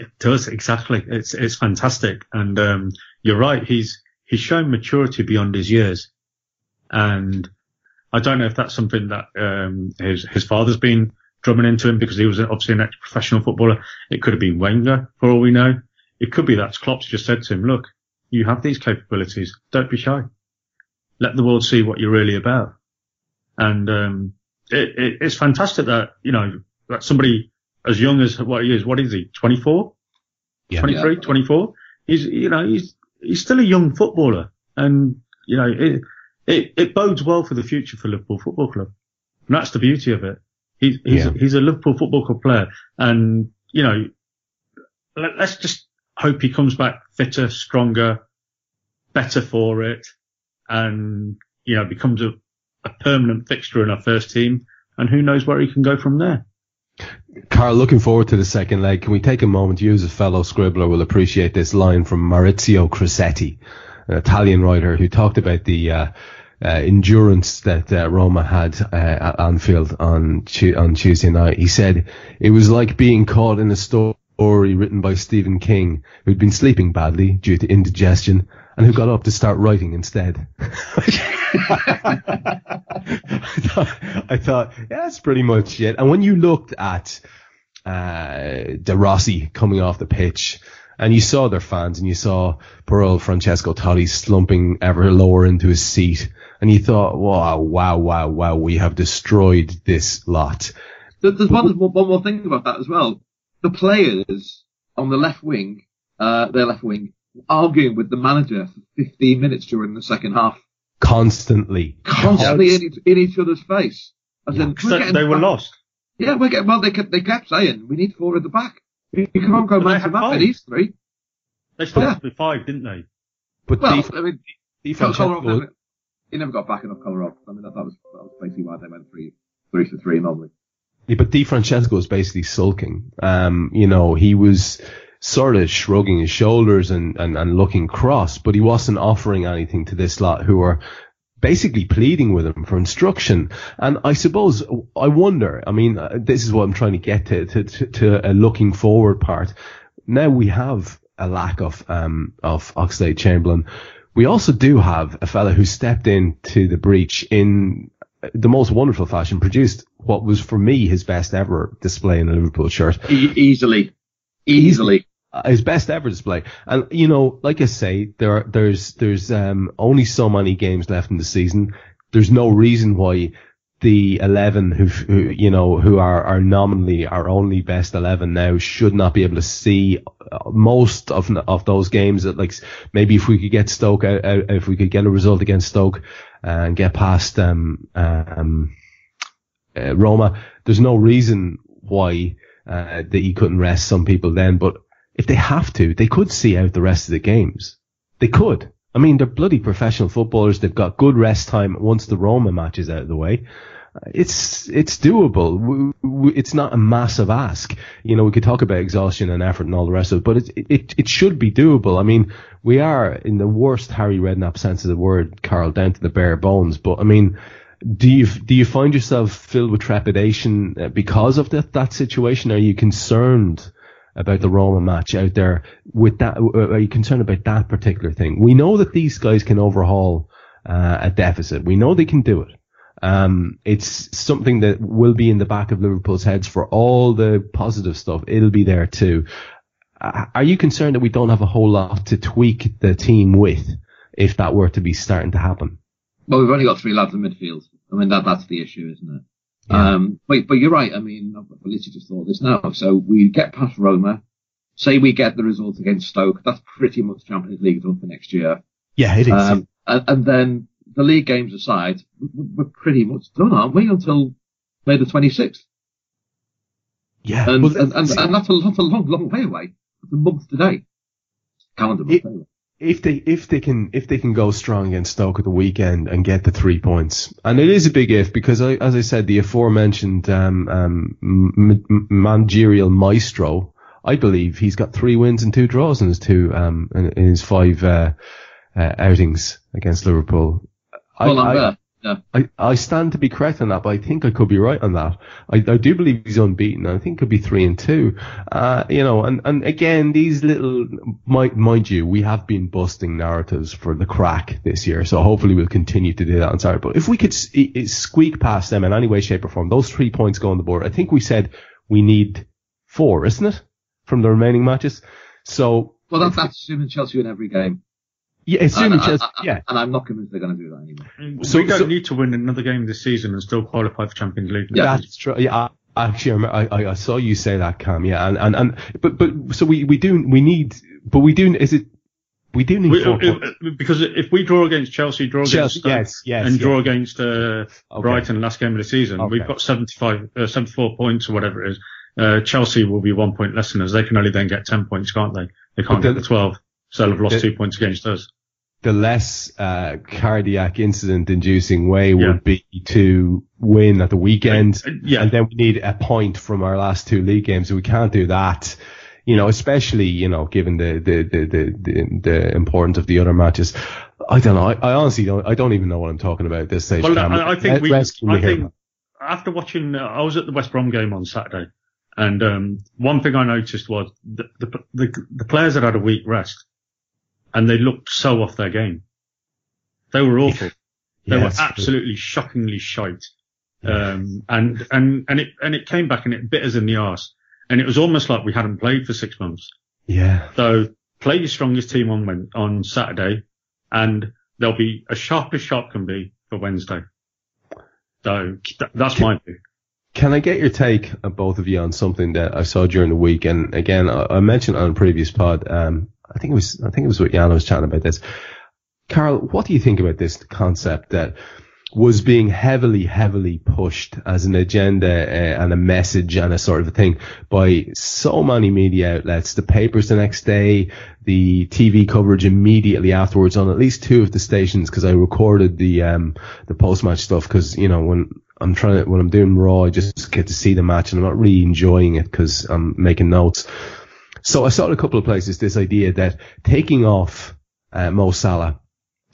It does, exactly. It's, it's fantastic. And, um, you're right. He's, he's shown maturity beyond his years. And I don't know if that's something that um, his his father's been drumming into him because he was obviously an ex-professional footballer. It could have been Wenger, for all we know. It could be that Klopp's just said to him, "Look, you have these capabilities. Don't be shy. Let the world see what you're really about." And um, it, it, it's fantastic that you know that somebody as young as what he is, what is he, 24, yeah, 23, yeah. 24? He's you know he's he's still a young footballer, and you know. It, it, it bodes well for the future for Liverpool Football Club. And that's the beauty of it. He's, he's, yeah. he's a Liverpool Football Club player. And, you know, let, let's just hope he comes back fitter, stronger, better for it and, you know, becomes a, a permanent fixture in our first team. And who knows where he can go from there. Karl, looking forward to the second leg. Can we take a moment? You as a fellow scribbler will appreciate this line from Maurizio Crosetti, an Italian writer who talked about the, uh, uh, endurance that uh, Roma had uh, at Anfield on on Tuesday night. He said it was like being caught in a story written by Stephen King, who'd been sleeping badly due to indigestion and who got up to start writing instead. I, thought, I thought, yeah, that's pretty much it. And when you looked at uh, De Rossi coming off the pitch, and you saw their fans, and you saw poor old Francesco Totti slumping ever lower into his seat, and you thought, wow, wow, wow, wow, we have destroyed this lot. There's one, one more thing about that as well. The players on the left wing, uh, their left wing, arguing with the manager for 15 minutes during the second half. Constantly. Constantly in, in each other's face. As yeah, in, they, they were lost. Yeah, we're getting, well, they kept, they kept saying, we need four at the back. You can't go man to man for these three. They started yeah. with five, didn't they? But well, def- I mean, defense Kolarov, he never got back enough Kolarov. I mean, that, that, was, that was basically why they went three, three for three normally. Yeah, but Di Francesco was basically sulking. Um, you know, he was, sort of shrugging his shoulders and, and, and looking cross, but he wasn't offering anything to this lot who were basically pleading with him for instruction. And I suppose, I wonder, I mean, uh, this is what I'm trying to get to, to, to, to a looking forward part. Now we have a lack of, um, of Oxlade Chamberlain. We also do have a fella who stepped into the breach in the most wonderful fashion, produced what was for me his best ever display in a Liverpool shirt. E- easily. Easily his best ever display. And you know, like I say, there are, there's there's um, only so many games left in the season. There's no reason why the 11 who, who you know who are are nominally our only best 11 now should not be able to see uh, most of of those games that like maybe if we could get Stoke out, out if we could get a result against Stoke and get past um um uh, Roma there's no reason why uh, that he couldn't rest some people then but if they have to, they could see out the rest of the games. They could. I mean, they're bloody professional footballers. They've got good rest time once the Roma match is out of the way. It's it's doable. It's not a massive ask. You know, we could talk about exhaustion and effort and all the rest of it, but it it it should be doable. I mean, we are in the worst Harry Redknapp sense of the word, Karl, down to the bare bones. But I mean, do you do you find yourself filled with trepidation uh, because of that that situation? Are you concerned? About the Roma match out there with that? Uh, are you concerned about that particular thing? We know that these guys can overhaul uh, a deficit. We know they can do it. Um, it's something that will be in the back of Liverpool's heads for all the positive stuff. It'll be there too. Uh, are you concerned that we don't have a whole lot to tweak the team with if that were to be starting to happen? Well, we've only got three lads in midfield. I mean, that, that's the issue, isn't it? Yeah. Um, but, but you're right. I mean, I've literally just thought this now. So we get past Roma. Say we get the result against Stoke. That's pretty much Champions League done for next year. Yeah, it is. Um, and, and, then the league games aside, we're pretty much done, aren't we? Until May the 26th. Yeah. And, well, and, and, and, that's, a, that's a long, long way away. It's a month today. Calendar month it, anyway if they if they can if they can go strong against Stoke at the weekend and get the three points, and it is a big if because I, as I said, the aforementioned um, um, managerial maestro, I believe he's got three wins and two draws in his two um, in, in his five uh, uh, outings against Liverpool. Well, I, I. I, I stand to be correct on that, but I think I could be right on that. I, I do believe he's unbeaten. I think it could be three and two. Uh, you know, and, and again, these little, mind, mind you, we have been busting narratives for the crack this year, so hopefully we'll continue to do that on Saturday. But if we could squeak past them in any way, shape or form, those three points go on the board. I think we said we need four, isn't it? From the remaining matches. So. Well, that's, that's assuming Chelsea win every game. Yeah, assuming Chelsea, yeah. And I'm not convinced they're going to do that anymore. So we don't so, need to win another game this season and still qualify for Champions League. Yeah, that's true. Yeah, I, actually, I, I, saw you say that, Kam. Yeah, and, and, and but but so we we do we need, but we do is it. We do need we, four uh, because if we draw against Chelsea, draw Chelsea, against yes, yes, and yes. draw against uh, okay. Brighton last game of the season, okay. we've got 75, uh, 74 points or whatever it is. Uh, Chelsea will be one point less than us. They can only then get 10 points, can't they? They can't the, get the 12. So they've lost the, two points against us the less uh, cardiac incident inducing way yeah. would be to win at the weekend. Uh, yeah. And then we need a point from our last two league games. We can't do that. You know, especially, you know, given the, the, the, the, the, the importance of the other matches. I don't know. I, I, honestly don't. I don't even know what I'm talking about at this stage. Well, I, I, think we. I think after watching, uh, I was at the West Brom game on Saturday, and um, one thing I noticed was the, the, the the players had had a week rest, and they looked so off their game. They were awful. They were absolutely shockingly shite. Um, and, and, and it, and it came back and it bit us in the arse. And it was almost like we hadn't played for six months. Yeah. So play your strongest team on, on Saturday and they'll be as sharp as sharp can be for Wednesday. So that's can, my view. Can I get your take, uh, both of you, on something that I saw during the week? And again, I, I mentioned on a previous pod, um, I think it was, I think it was what Jan was chatting about this. Karl, what do you think about this concept that was being heavily, heavily pushed as an agenda uh, and a message and a sort of a thing by so many media outlets, the papers the next day, the TV coverage immediately afterwards on at least two of the stations because I recorded the, um, the post-match stuff because, you know, when I'm trying to, when I'm doing Raw, I just get to see the match and I'm not really enjoying it because I'm making notes. So I saw in a couple of places this idea that taking off uh, Mo Salah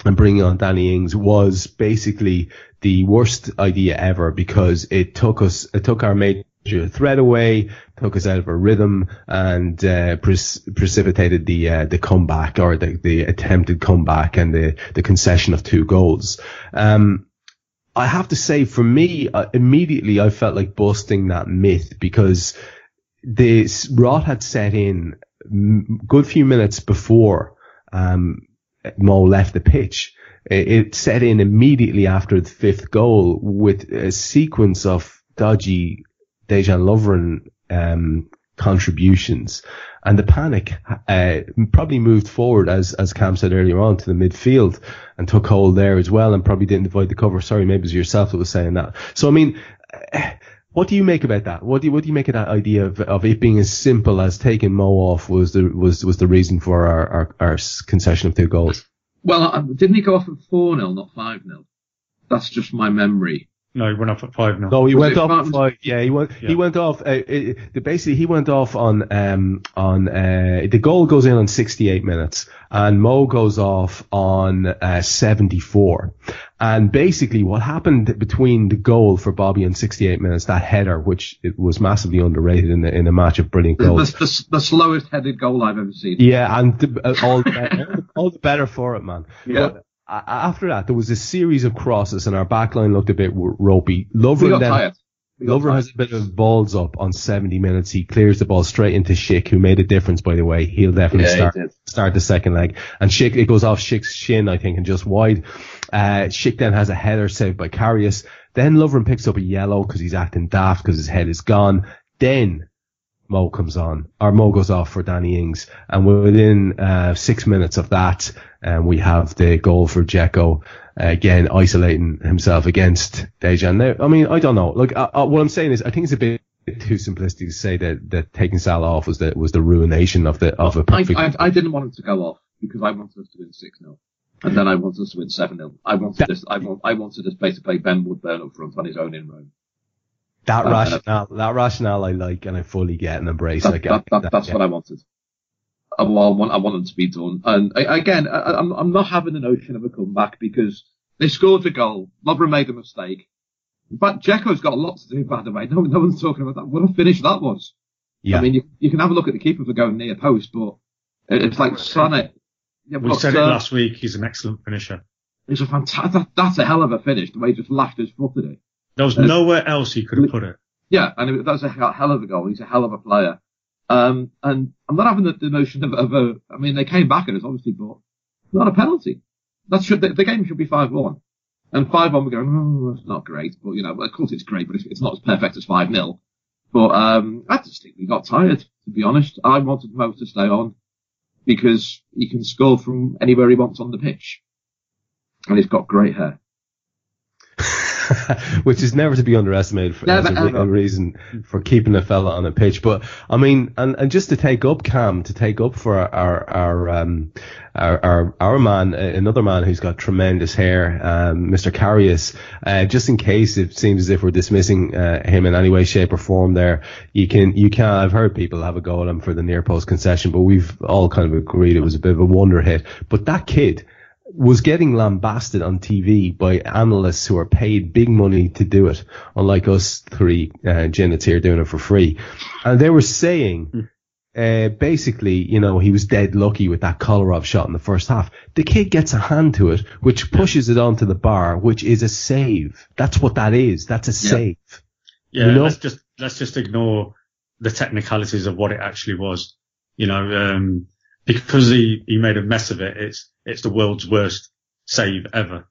and bringing on Danny Ings was basically the worst idea ever because it took us, it took our major threat away, took us out of our rhythm, and uh, pre- precipitated the uh, the comeback or the, the attempted comeback and the the concession of two goals. Um, I have to say, for me, uh, immediately I felt like busting that myth because the rot had set in good few minutes before um, Mo left the pitch. It set in immediately after the fifth goal with a sequence of dodgy Dejan Lovren um, contributions. And the panic uh, probably moved forward, as as Kam said earlier on, to the midfield and took hold there as well, and probably didn't avoid the cover. Sorry, maybe it was yourself that was saying that. So I mean, what do you make about that? What do you, what do you make of that idea of, of it being as simple as taking Mo off was the was was the reason for our, our, our concession of two goals? Well, didn't he go off at four 0 not five 0 That's just my memory. No, he went off at five now. No, he was went off at five. Yeah, he went. Yeah. He went off. Uh, it, basically, he went off on um on uh the goal goes in on 68 minutes, and Mo goes off on uh, 74. And basically, what happened between the goal for Bobby and 68 minutes, that header, which it was massively underrated in the in a match of brilliant goals, the, the, the slowest headed goal I've ever seen. Yeah, and the, uh, all, the, all, the better for it, man. Yeah. But, after that, there was a series of crosses and our backline looked a bit ropey. Lovren then, Lovren has a bit of balls up on 70 minutes. He clears the ball straight into Schick, who made a difference, by the way. He'll definitely yeah, start, he start the second leg. And Schick, it goes off Schick's shin, I think, and just wide. Uh, Schick then has a header saved by Karius. Then Lovren picks up a yellow because he's acting daft because his head is gone. Then Mo comes on, or Mo goes off for Danny Ings, and within uh, six minutes of that, um, we have the goal for Dzeko, uh, again isolating himself against Dejan. Now, I mean, I don't know. Look, uh, uh, what I'm saying is, I think it's a bit too simplistic to say that, that taking Salah off was the was the ruination of the of a perfect. I, I, I didn't want him to go off because I wanted us to win six 0 and then I wanted us to win seven 0 I wanted that, this. I, want, I wanted us basically Ben Woodburn up front on his own in Rome. That uh, rationale, that rationale I like and I fully get and embrace. That, that, that, that's yeah. what I wanted. I, want, I want them to be done. And I, again, I, am I'm, I'm not having the notion of a comeback because they scored a goal. Lovren made a mistake. But Dzeko's got a lot to do, by the way. No, no one's talking about that. What a finish that was. Yeah. I mean, you, you can have a look at the keeper for going near post, but it's like Sonnet. Yeah, we said it uh, last week. He's an excellent finisher. He's a fantastic. That, that's a hell of a finish. The way he just lashed his foot at it. There was nowhere else he could have put it. Yeah, and it, that's a hell of a goal. He's a hell of a player. Um, and I'm not having the, the notion of, of, a, I mean, they came back and it's obviously, but not a penalty. That should, the, the game should be 5-1. And 5-1 we're going, oh, that's not great. But, you know, of course it's great, but it's, it's not as perfect as 5-0. But, um, I just think we got tired, to be honest. I wanted Mo to stay on because he can score from anywhere he wants on the pitch. And he's got great hair. which is never to be underestimated for, as a, a, reason for keeping a fella on a pitch. But I mean, and, and just to take up Kam, to take up for our our our um, our, our, our man, another man who's got tremendous hair, um, Mr. Karius. Uh, just in case it seems as if we're dismissing uh, him in any way, shape, or form, there you can you can. I've heard people have a go at him for the near post concession, but we've all kind of agreed it was a bit of a wonder hit. But that kid was getting lambasted on TV by analysts who are paid big money to do it, unlike us three uh, here doing it for free. And they were saying, hmm. uh, basically, you know, he was dead lucky with that Kolarov shot in the first half. The kid gets a hand to it, which pushes it onto the bar, which is a save. That's what that is. That's a yeah. save. Yeah, you know? let's just let's just ignore the technicalities of what it actually was. You know, um, because he, he made a mess of it, it's, it's the world's worst save ever.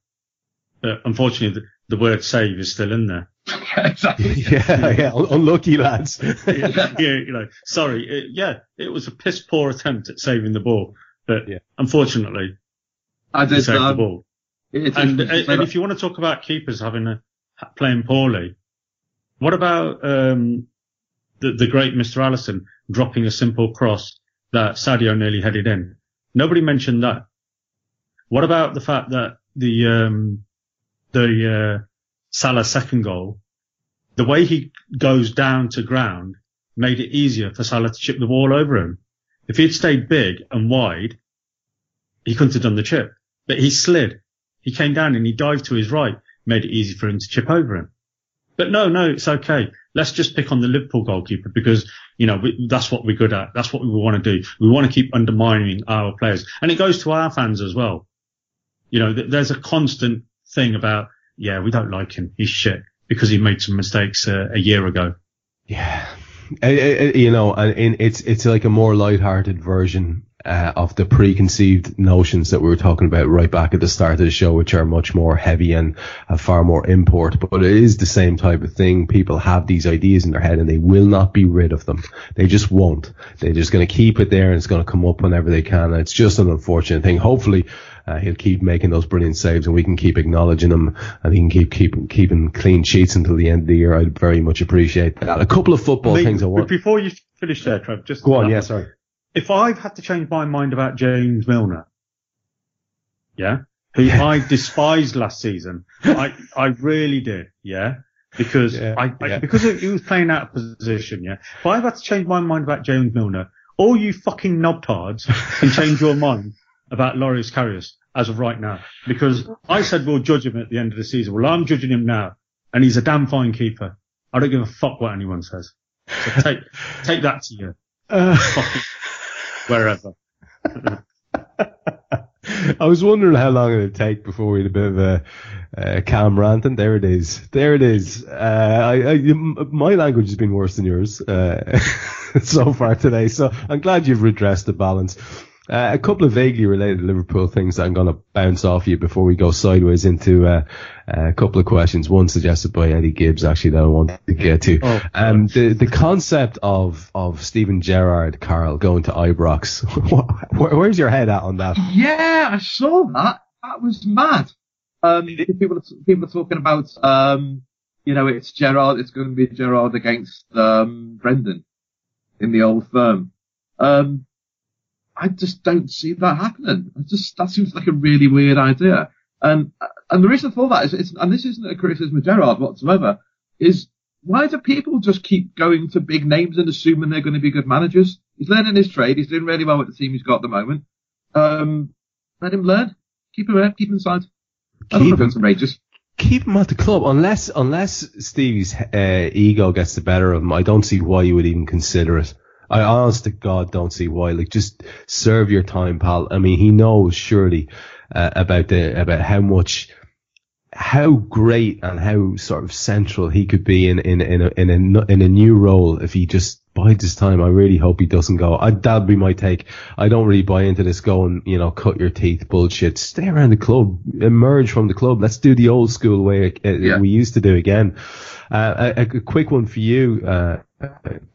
But unfortunately, the, the word save is still in there. exactly. yeah, yeah, unlucky lads. yeah, yeah, you know, sorry. It, yeah, it was a piss poor attempt at saving the ball, but yeah. unfortunately, I did save um, the ball. It, and, and, and if you want to talk about keepers having a playing poorly, what about um, the, the great Mr. Alisson dropping a simple cross that Sadio nearly headed in. Nobody mentioned that. What about the fact that the um, the uh, Salah second goal, the way he goes down to ground made it easier for Salah to chip the ball over him. If he'd stayed big and wide, he couldn't have done the chip. But he slid. He came down and he dived to his right, made it easy for him to chip over him. But no, no, it's okay. Let's just pick on the Liverpool goalkeeper because, you know, we, that's what we're good at. That's what we want to do. We want to keep undermining our players. And it goes to our fans as well. You know, th- there's a constant thing about, yeah, we don't like him. He's shit because he made some mistakes uh, a year ago. Yeah. you know, and it's, it's like a more light-hearted version uh, of the preconceived notions that we were talking about right back at the start of the show, which are much more heavy and have far more import. But it is the same type of thing. People have these ideas in their head and they will not be rid of them. They just won't. They're just going to keep it there and it's going to come up whenever they can. And it's just an unfortunate thing. Hopefully, uh, he'll keep making those brilliant saves and we can keep acknowledging him and he can keep, keep keeping clean sheets until the end of the year. I'd very much appreciate that. A couple of football things I want. Before you finish there, Trev, just go on. Yeah, sorry if I've had to change my mind about James Milner, yeah, who I despised last season, I I really did, yeah, because yeah, I, I because he was playing out of position, yeah. If I've had to change my mind about James Milner, all you fucking knobtards can change your mind about Loris Karius as of right now, because I said we'll judge him at the end of the season. Well, I'm judging him now, and he's a damn fine keeper. I don't give a fuck what anyone says. So take take that to you. Uh, wherever. I was wondering how long it would take before we had a bit of a, a calm rant, and there it is. There it is. Uh, I, I, my language has been worse than yours uh, so far today, so I'm glad you've redressed the balance. Uh, a couple of vaguely related Liverpool things that I'm going to bounce off you before we go sideways into uh, a couple of questions. One suggested by Eddie Gibbs, actually, that I wanted to get to. Oh, um, the the concept of of Steven Gerrard, Karl, going to Ibrox. Where, where's your head at on that? Yeah, I saw that. That was mad. Um, people people are talking about, um, you know, it's Gerrard. It's going to be Gerrard against um, Brendan in the old firm. Um, I just don't see that happening. I just that seems like a really weird idea. And and the reason for that is, it's, and this isn't a criticism of Gerrard whatsoever, is why do people just keep going to big names and assuming they're going to be good managers? He's learning his trade. He's doing really well with the team he's got at the moment. Um, let him learn. Keep him there. keep him inside. Keep him outrageous. Keep him at the club unless unless Stevie's uh, ego gets the better of him. I don't see why you would even consider it. I honest to God don't see why. Like, just serve your time, pal. I mean, he knows surely uh, about the about how much, how great and how sort of central he could be in in in a in a, in a new role if he just bides his time. I really hope he doesn't go. I, that'd be my take. I don't really buy into this going, you know, cut your teeth bullshit. Stay around the club, emerge from the club. Let's do the old school way uh, yeah. we used to do again. Uh, a, a, quick one for you, uh,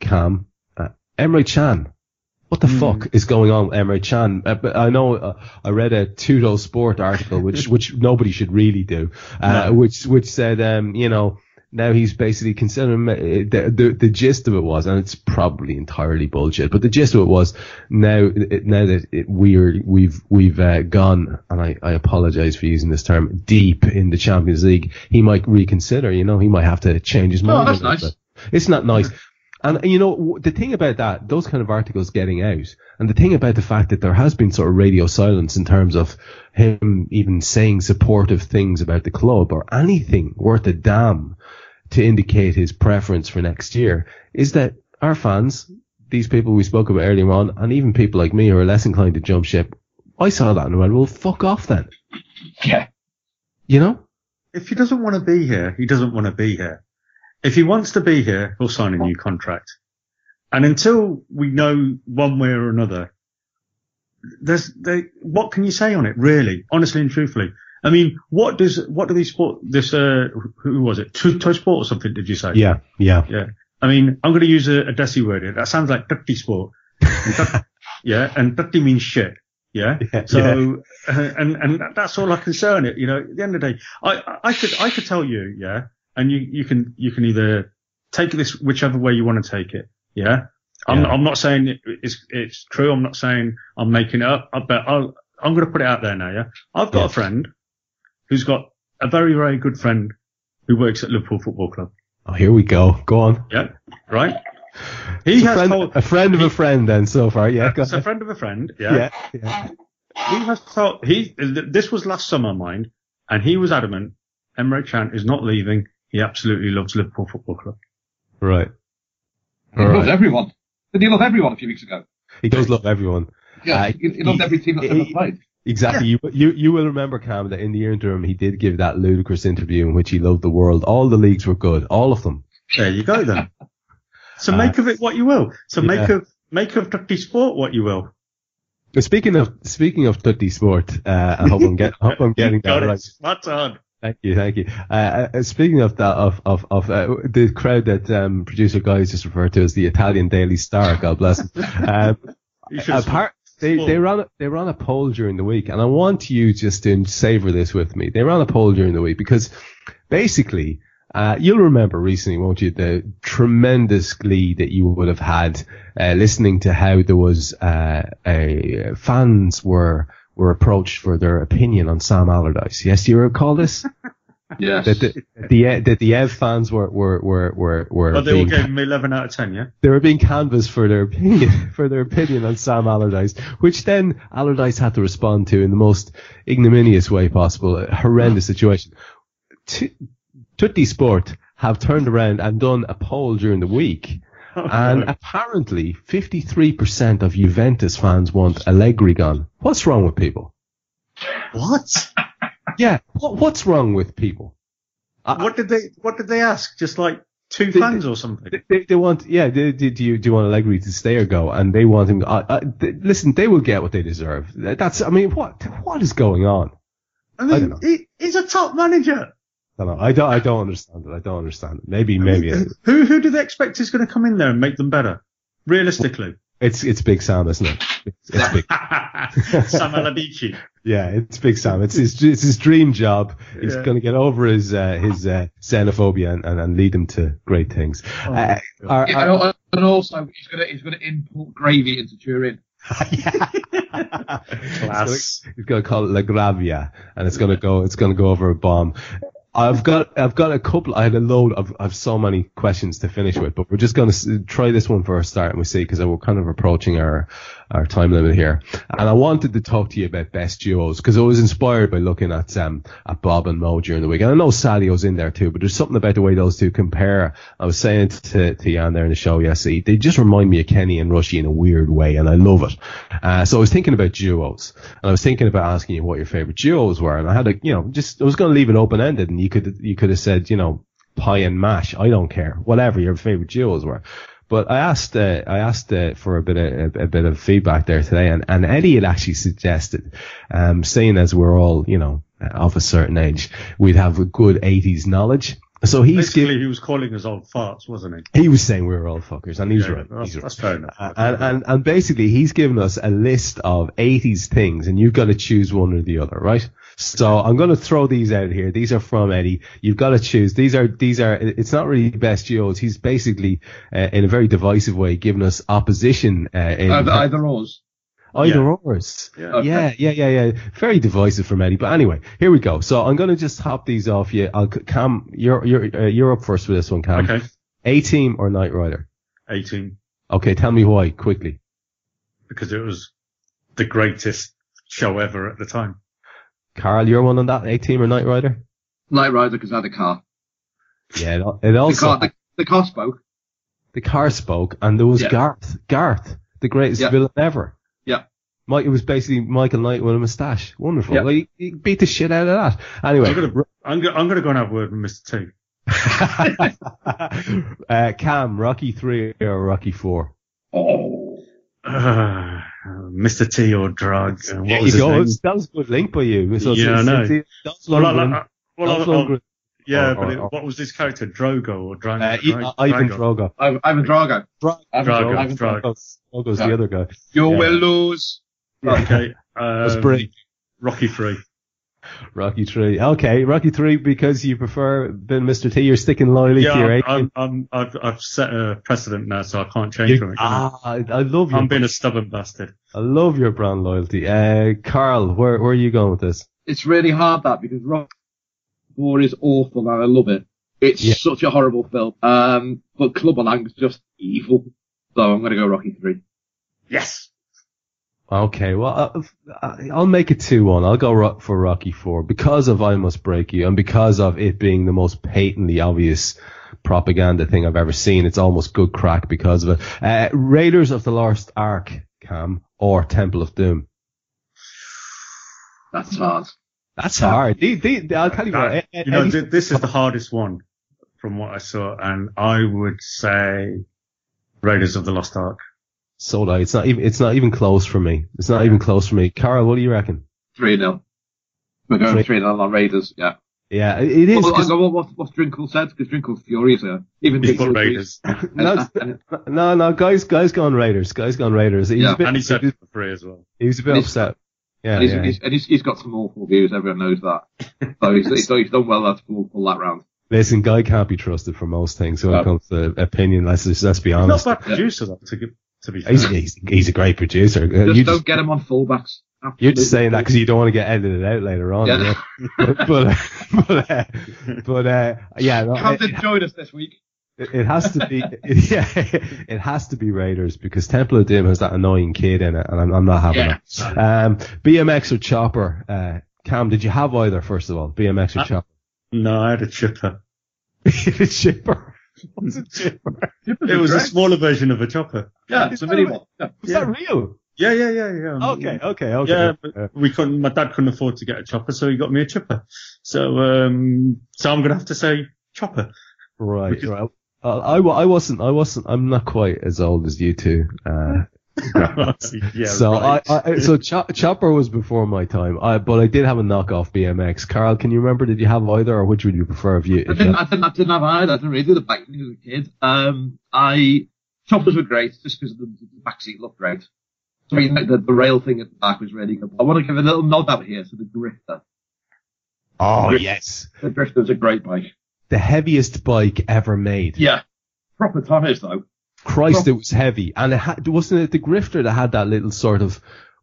Kam. Emre Can. What the mm. fuck is going on with Emre Can? Uh, I know uh, I read a Tuttosport article, which which nobody should really do, uh, no. which which said, um, you know, now he's basically considering uh, the, the, the gist of it was, and it's probably entirely bullshit, but the gist of it was now now that it, we're we've we've uh, gone, and I, I apologize for using this term, deep in the Champions League, he might reconsider. You know, he might have to change his mind. Oh, that's nice. It's not nice. And you know the thing about that, those kind of articles getting out, and the thing about the fact that there has been sort of radio silence in terms of him even saying supportive things about the club or anything worth a damn to indicate his preference for next year, is that our fans, these people we spoke about earlier on, and even people like me who are less inclined to jump ship, I saw that and I went, well, fuck off then. Yeah. You know? If he doesn't want to be here, he doesn't want to be here. If he wants to be here, he'll sign a new contract. And until we know one way or another, there's, they, what can you say on it, really? Honestly and truthfully. I mean, what does, what do these sport, this, uh, who was it? Toy Sport or something, did you say? Yeah, yeah. Yeah. I mean, I'm going to use a, a Desi word here. That sounds like dirty sport. And yeah. And dirty means shit. Yeah. Yeah, so, uh, and, and that's all I can say on it. You know, at the end of the day, I, I could, I could tell you, yeah, and you, you can, you can either take this whichever way you want to take it. Yeah. I'm, Yeah. I'm not saying it's, it's true. I'm not saying I'm making it up, uh, but I'll, I'm going to put it out there now. Yeah. I've got Yeah. a friend who's got a very, very good friend who works at Liverpool Football Club. Oh, here we go. Go on. Yeah. Right. He It's a has friend, told, a friend of a friend then so far. Yeah, it's a friend of a friend. Yeah. Yeah, yeah. He has told, he, this was last summer, mind, and he was adamant Emre Can is not leaving. He absolutely loves Liverpool Football Club. Right. He All loves everyone. Did he love everyone a few weeks ago? He does love everyone. Yeah, Uh, he, he loved he- every team that's he- ever played. Exactly. You, you you will remember Kam that in the interim he did give that ludicrous interview in which he loved the world. All the leagues were good, all of them. There you go then. So Uh, make of it what you will. So make of, make of Turkey sport what you will. But speaking of speaking of Tutti Sport, uh, I hope I'm get I hope I'm getting that right. Spot on. Thank you, thank you. Uh, uh, speaking of that, of of of uh, the crowd that um, producer guys just referred to as the Italian Daily Star, God bless them. Um, apart, they they ran a- they ran a poll during the week, and I want you just to savor this with me. They ran a poll during the week because basically. Uh, you'll remember recently, won't you, the tremendous glee that you would have had uh, listening to how there was uh, a fans were were approached for their opinion on Sam Allardyce. Yes, do you recall this? Yes. that the the that the Ev fans were were were were, were Oh, they all being, gave him 11 out of 10, yeah? they were being canvassed for their opinion for their opinion on Sam Allardyce, which then Allardyce had to respond to in the most ignominious way possible, a horrendous situation. T- Tutti Sport have turned around and done a poll during the week. And apparently, 53% of Juventus fans want Allegri gone. What's wrong with people? what? Yeah, what, what's wrong with people? I- What did they, what did they ask? Just like two They- fans or something? They- They, want, yeah. They, do you do you want Allegri to stay or go? And they want him. Uh, uh, listen, they will get what they deserve. That's. I mean, what what is going on? I mean, know. he, he's a top manager. I don't know. I don't. I don't understand it. I don't understand it. Maybe. Maybe it- Who, who do they expect is going to come in there and make them better? Realistically. it's it's Big Sam, isn't it? It's, it's big. Sam Aladici. Yeah, it's Big Sam. It's his it's his dream job. He's Yeah. going to get over his uh, his uh, xenophobia and, and, and lead him to great things. Oh, Uh, our- Yeah, our- and, and also, he's gonna he's gonna import gravy into Turin. Class. He's going to call it La Gravia, and it's going to go. It's going to go over a bomb. I've got I've got a couple. I had a load of I've so many questions to finish with, but we're just going to try this one for a start, and we see because we're kind of approaching our our time limit here. And I wanted to talk to you about best duos because I was inspired by looking at um at Bob and Mo during the week, and I know Sadio's in there too. But there's something about the way those two compare. I was saying to to Jan there in the show yesterday, they just remind me of Kenny and Rushy in a weird way, and I love it. Uh, so I was thinking about duos, and I was thinking about asking you what your favorite duos were, and I had a you know just I was going to leave it open ended, and you could you could have said you know pie and mash. I don't care, whatever your favorite duos were. But I asked, uh, I asked uh, for a bit of a, a bit of feedback there today, and, and Eddie had actually suggested, um, saying as we're all, you know, of a certain age, we'd have a good '80s knowledge. So he's Basically, given, he was calling us old farts, wasn't he? he was saying we were all fuckers, and he's Yeah, right. That's, He's right. that's fair enough. Uh, and, and, and basically he's given us a list of 80s things and you've got to choose one or the other, right? So I'm going to throw these out here. These are from Eddie. You've got to choose. These are, these are, it's not really best duos. He's basically, uh, in a very divisive way, giving us opposition, uh, in Either, either or's. either Yeah. ors. Yeah. Yeah, yeah, yeah, yeah. Very divisive from Eddie. But anyway, here we go. So I'm going to just hop these off you. I'll, Kam, you're, you're, uh, you're up first for this one, Kam. okay. A team or Knight Rider? 18 Okay, tell me why quickly. because it was the greatest show ever at the time. Karl, you're one on that A-Team or Knight Rider? Knight Rider because I had a car. Yeah, it, it The car, the, the car spoke. the car spoke, and there was Yeah. Garth, Garth, the greatest Yeah. villain ever. Yeah. Mike, it was basically Michael Knight with a moustache. Wonderful. Yeah. Well, you, you beat the shit out of that. Anyway, I'm gonna, I'm gonna, I'm gonna go and have a word with Mr. T. uh, Kam, Rocky three or Rocky four? Oh. Uh, Mr. T or drug. Uh, what There was you his go. name? That was a good link by you. So Yeah, I it's- know. it's- it's- Well, I, Lundgren- I, well, I, Dolph I, Lundgren, yeah, or- but or- it, or- what was this character? Drogo or Dra- uh, Dra- I- Ivan Drago? Drogo. Ivan, Ivan Drago. Dra- Ivan Drago, Ivan Drago. Drogo's, Drogo's Yeah. the other guy. You Yeah. will lose. Okay. That's Um, brilliant. Rocky Three. Rocky three. Okay, Rocky three because you prefer than Mr. T. You're sticking loyally Yeah, to your I'm, I'm, I'm, I've, I've set a precedent now, so I can't change You- from it. I? ah, I, I love you. I'm being a stubborn bastard. I love your brand loyalty. Uh, Karl, where where are you going with this? It's really hard that because Rock War is awful and I love it. It's Yeah. such a horrible film. Um, but Clubber Lang's just evil. So I'm going to go Rocky 3. Yes. Okay, well, uh, I'll make it 2-1. I'll go ro- for Rocky 4 because of I Must Break You and because of it being the most patently obvious propaganda thing I've ever seen. It's almost good crack because of it. Uh, Raiders of the Lost Ark, Kam, or Temple of Doom. That's hard. That's hard. The, the, the- I'll tell you what. That- a- a- you know, any- thi- this is the hardest one from what I saw, and I would say Raiders of the Lost Ark. so do It's not even, it's not even close for me. It's not even close for me. Karl, what do you reckon? 3 0. We're going Three- 3 0 on Raiders, yeah. Yeah, it it is. Well, 'cause- I go, what, what's Drinkle said? Because Drinkle's furious here. Even He's Drinkle. Raiders, no, no, no, guys, guys gone Raiders. Guys gone Raiders. He's Yeah, a bit, and he said he was, for free as well. he was a bit and upset. Yeah, And he's, yeah. he's, and he's, he's got some awful views, everyone knows that. So he's, he's, he's done well to pull, pull that round. Listen, Guy can't be trusted for most things when it comes to opinion. Let's just, let's be He's not honest. a bad producer, though, to, to be fair. He's, he's, he's a great producer. Just you don't just, get him on fullbacks. You're just saying that because you don't want to get edited out later on. Yeah. yeah. but, but, uh, but, uh, but, uh, yeah, no, Come it, to us this week. it, it has to be, yeah, it has to be Raiders because Temple of Doom has that annoying kid in it and I'm, I'm not having Yeah. it. Um, BMX or Chopper, uh, Kam, did you have either, first of all? BMX or Uh, Chopper? No, I had a chipper. chipper. What's a chipper? It was a smaller version of a chopper. Yeah, it's a mini one. Yeah. Was Yeah. that real? Yeah, yeah, yeah, yeah. Okay, okay, okay. Yeah, but we couldn't. My dad couldn't afford to get a chopper, so he got me a chipper. So, um, so I'm gonna have to say chopper. right, because- right. Uh, I, I wasn't, I wasn't, I'm not quite as old as you two. Uh, yeah. so right. I, I, so Cho- Chopper was before my time. I, but I did have a knockoff BMX. Karl, can you remember? Did you have either, or which would you prefer? If you, I if didn't, you I didn't, I didn't have either. I didn't really do the back thing as a kid. Um, I, choppers were great just because the, the back seat looked great. So you the, the rail thing at the back was really good. I want to give a little nod out here to the Grifter. oh yes, The Grifter's a great bike. the heaviest bike ever made. Yeah. Proper tires though. Christ, it was heavy, and it had, wasn't it the Grifter that had that little sort of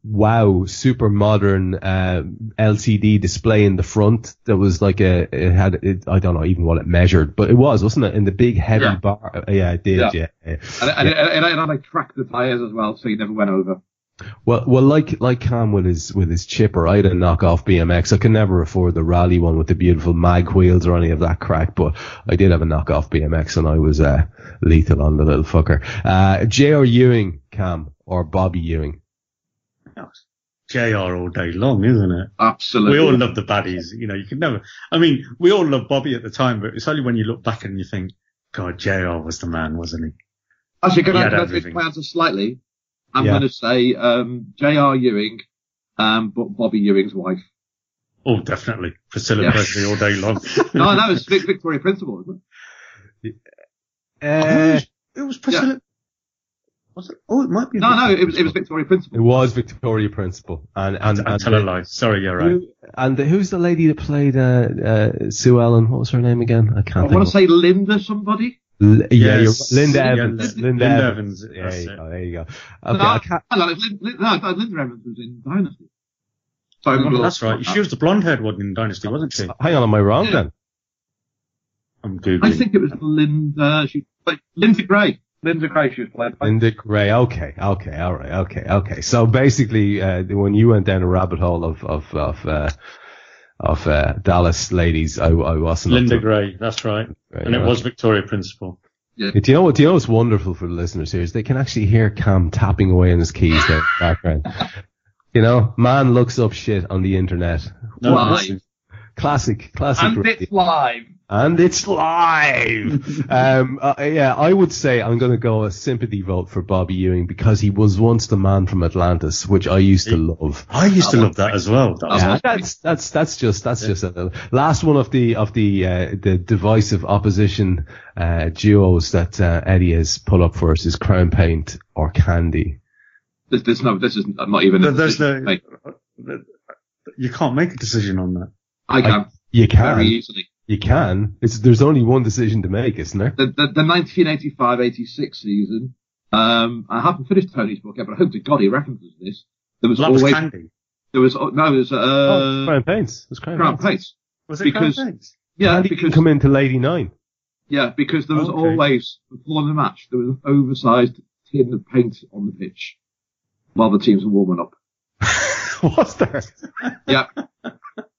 wow, super modern uh, LCD display in the front that was like a it had it, I don't know even what it measured, but it was wasn't it in the big heavy Yeah. bar? Yeah, it did. Yeah. Yeah. yeah. And, and, and, and, and I like tracked the tires as well, so you never went over. Well, well, like like Kam with his with his chipper, I had a knockoff BMX. I can never afford the rally one with the beautiful mag wheels or any of that crack, but I did have a knockoff BMX, and I was uh, lethal on the little fucker. Uh, J.R. Ewing, Kam, or Bobby Ewing? JR all day long, isn't it? Absolutely. We all love the baddies. You know, you can never. I mean, we all love Bobby at the time, but it's only when you look back and you think, God, JR was the man, wasn't he? Actually, can He I, had can I everything. my answer slightly? I'm Yeah. going to say um, J.R. Ewing, um, but Bobby Ewing's wife. Oh, definitely. Priscilla Yeah. Presley all day long. No, that was Vic- Victoria Principal, isn't it? Uh, it was Priscilla. Was it? Oh, it might be. No, no, it was it was Victoria Principal. it was Victoria Principal, and and I and, tell a lie. Sorry, you're right. who, and who's the lady that played uh, uh, Sue Ellen? What was her name again? I I can't I want to say Linda somebody. L- yeah, Yes. you're, Linda Yeah, Evans. Linda Linda, Evans, Evans. There you go. There you go. Okay, no, I can't. I know, Lin, Lin, no, no, Linda Evans was in Dynasty. Sorry, Oh, I'm that's right. She was the blonde-haired one in Dynasty, wasn't she? Hang on, am I wrong Yeah. then? I'm googling. I think it was Linda. She, like, Linda Gray. Linda Gray she was played by. Linda Gray. Okay, okay, all right, okay, okay. So basically, uh, when you went down a rabbit hole of of of uh, of uh, Dallas ladies, I, I wasn't. Linda Gray, that's right. Right, and it yeah. was Victoria Principal. Do you know what? Do you know what's wonderful for the listeners here is they can actually hear Kam tapping away on his keys there in the background. You know, man looks up shit on the internet. No, Why? Classic, classic. And radio. it's live. And it's live. um, uh, yeah, I would say I'm going to go a sympathy vote for Bobby Ewing because he was once the man from Atlantis, which I used to love. I used to love that as well. That Yeah, that's that's that's just that's just a last one of the of the uh, the divisive opposition uh, duos that uh, Eddie has put up for us is Crown Paint or Candy. There's, there's no, this is not even. There- There's no, you can't make a decision on that. I can You very can, easily. You can. It's there's only one decision to make, isn't there? The, the, the 1985-86 season. Um, I haven't finished Tony's book yet, but I hope to God he references this. There was Well, that was always Candy. there was oh, no there's uh oh, Crown Paints. It's Crown, Crown Paints. Paints. Was it because- Crown Paints? Yeah, Candy because come into Lady Nine. yeah, because there was Okay. always before the match there was an oversized tin of paint on the pitch while the teams were warming up. was there? Yeah.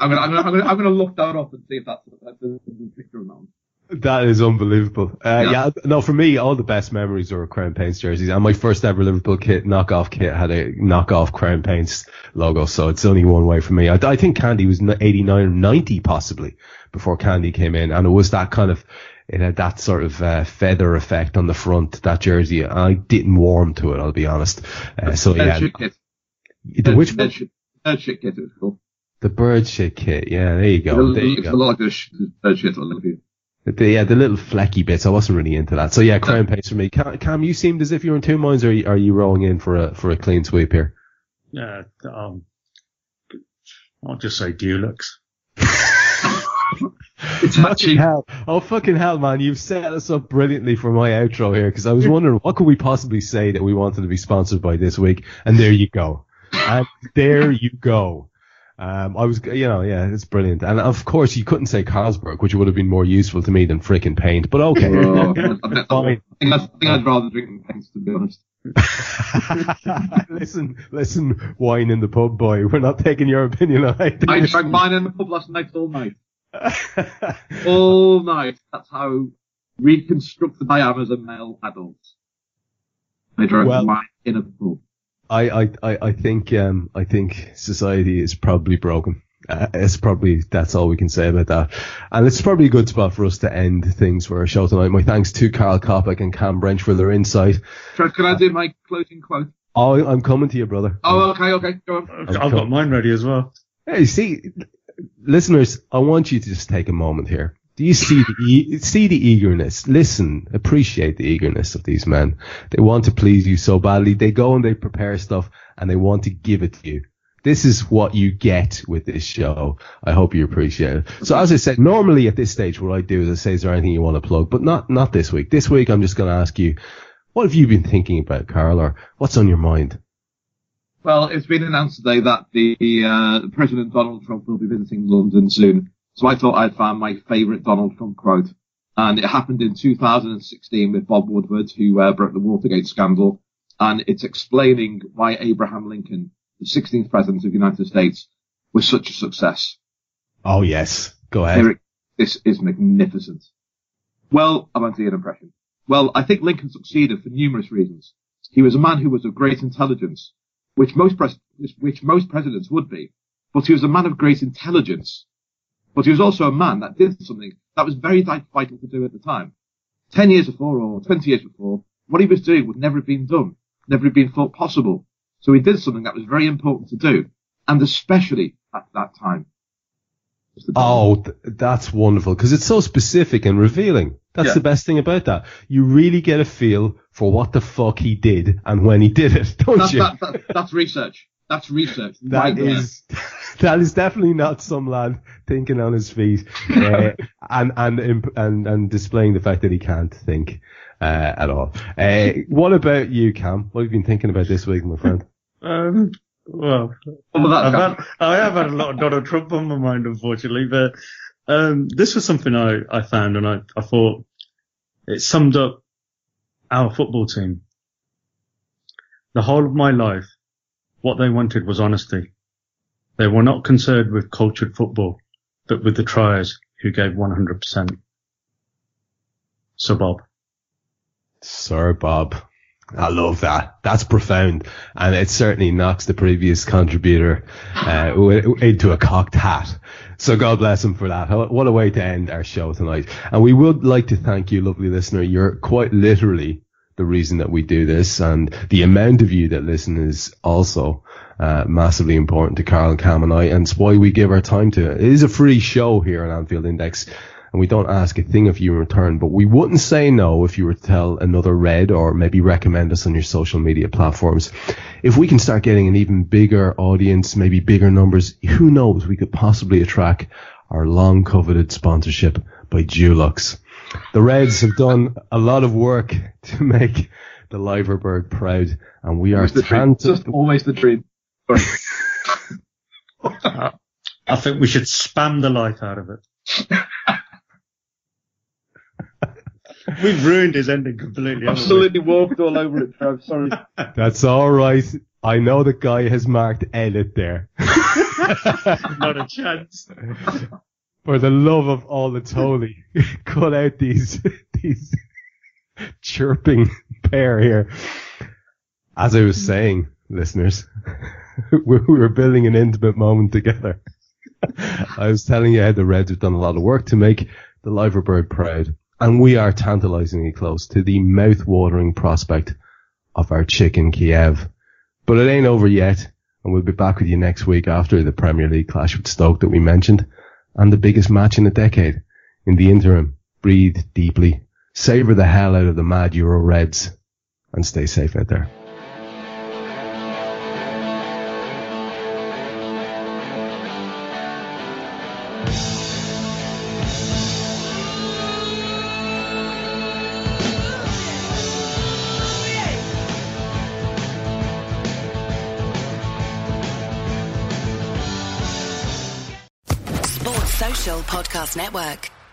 I'm gonna, I'm gonna, I'm gonna, I'm gonna look that up and see if that's, that's a, picture not. That is unbelievable. Uh, yeah. Yeah. no, for me, all the best memories are Crown Paints jerseys. And my first ever Liverpool kit, knockoff kit, had a knockoff Crown Paints logo. So it's only one way for me. I, I think Candy was n- 89 or 90 possibly before Candy came in. And it was that kind of, it had that sort of uh, feather effect on the front, that jersey. I didn't warm to it, I'll be honest. Uh, so yeah. The, which one? shit, kit was called. The bird shit kit. Yeah, there you go. It's There a- you go. a lot like this bird shit on Liverpool. The, yeah, the little flecky bits. I wasn't really into that. So yeah, crown paints for me. Kam, Kam, you seemed as if you were in two minds. Or are you, are you rolling in for a for a clean sweep here? Yeah. Um, I'll just say Dulux. It's Fucking hell! Oh fucking hell, man! You've set us up brilliantly for my outro here because I was wondering what could we possibly say that we wanted to be sponsored by this week, and there you go, and there you go. Um, I was, you know, yeah, it's brilliant, and of course you couldn't say Carlsberg, which would have been more useful to me than frickin' paint, but okay. Oh, I, think- I, think I'd, I think I'd rather drink paints to be honest. listen, listen, wine in the pub, boy. We're not taking your opinion on it. I drank mine in the pub last night all night. All night. That's how reconstructed I am as a male adult. I drank Well- wine in a pub. I, I, I, I think, um, I think society is probably broken. Uh, it's probably, that's all we can say about that. And it's probably a good spot for us to end things for our show tonight. My thanks to Karl Coppack and Kam Brainch for their insight. Trev, can I do my closing quote? Oh, I'm coming to you, brother. Oh, okay, okay, go on. I've I've got mine ready as well. Hey, see, listeners, I want you to just take a moment here. Do you see the see the eagerness? Listen, appreciate the eagerness of these men. They want to please you so badly. They go and they prepare stuff and they want to give it to you. This is what you get with this show. I hope you appreciate it. So as I said, normally at this stage, what I do is I say, is there anything you want to plug? But not, not this week. This week, I'm just going to ask you, what have you been thinking about, Karl, or what's on your mind? Well, it's been announced today that the uh, President Donald Trump will be visiting London soon. So I thought I'd find my favourite Donald Trump quote. And it happened in 2016 with Bob Woodward, who uh, broke the Watergate scandal. And it's explaining why Abraham Lincoln, the 16th President of the United States, was such a success. Oh, yes. Go ahead. Eric, this is magnificent. Well, I won't do an impression. Well, I think Lincoln succeeded for numerous reasons. He was a man who was of great intelligence, which most pres- which most presidents would be, but he was a man of great intelligence. But he was also a man that did something that was very vital to do at the time. Ten years before or twenty years before, what he was doing would never have been done, never have been thought possible. So he did something that was very important to do, and especially at that time. Oh, th- that's wonderful because it's so specific and revealing. That's Yeah. the best thing about that. You really get a feel for what the fuck he did and when he did it, don't That's, you? that, that, that's research. That's research. That right there. is that is definitely not some lad thinking on his feet uh, and and and and displaying the fact that he can't think uh, at all. Uh, what about you, Kam? What have you been thinking about this week, my friend? Um, well, Well, I've had, I have had a lot of Donald Trump on my mind, unfortunately, but um, this was something I, I found and I, I thought it summed up our football team. The whole of my life, what they wanted was honesty. They were not concerned with cultured football, but with the triers who gave 100%. So Bob. Sir Bob. I love that. That's profound. And it certainly knocks the previous contributor uh, into a cocked hat. So God bless him for that. What a way to end our show tonight. And we would like to thank you, lovely listener. You're quite literally the reason that we do this and the amount of you that listen is also uh, massively important to Karl and Kam and I and it's why we give our time to it. It is a free show here on Anfield Index and we don't ask a thing of you in return, but we wouldn't say no if you were to tell another red or maybe recommend us on your social media platforms. If we can start getting an even bigger audience, maybe bigger numbers, who knows, we could possibly attract our long coveted sponsorship by Dulux. The Reds have done a lot of work to make the Liverbird proud, and we are tan- just always the dream. I think we should spam the life out of it. We've ruined his ending completely. Absolutely walked all over it, Trev. Sorry. That's all right. I know the guy has marked edit there. Not a chance. For the love of all that's holy, cut out these these chirping pair here. As I was saying, listeners, we were building an intimate moment together. I was telling you how the Reds have done a lot of work to make the Liverbird proud and we are tantalizingly close to the mouth-watering prospect of our chicken Kiev. But it ain't over yet, and we'll be back with you next week after the Premier League clash with Stoke that we mentioned, and the biggest match in a decade. In the interim, breathe deeply, savor the hell out of the mad Euro Reds, and stay safe out there. Network.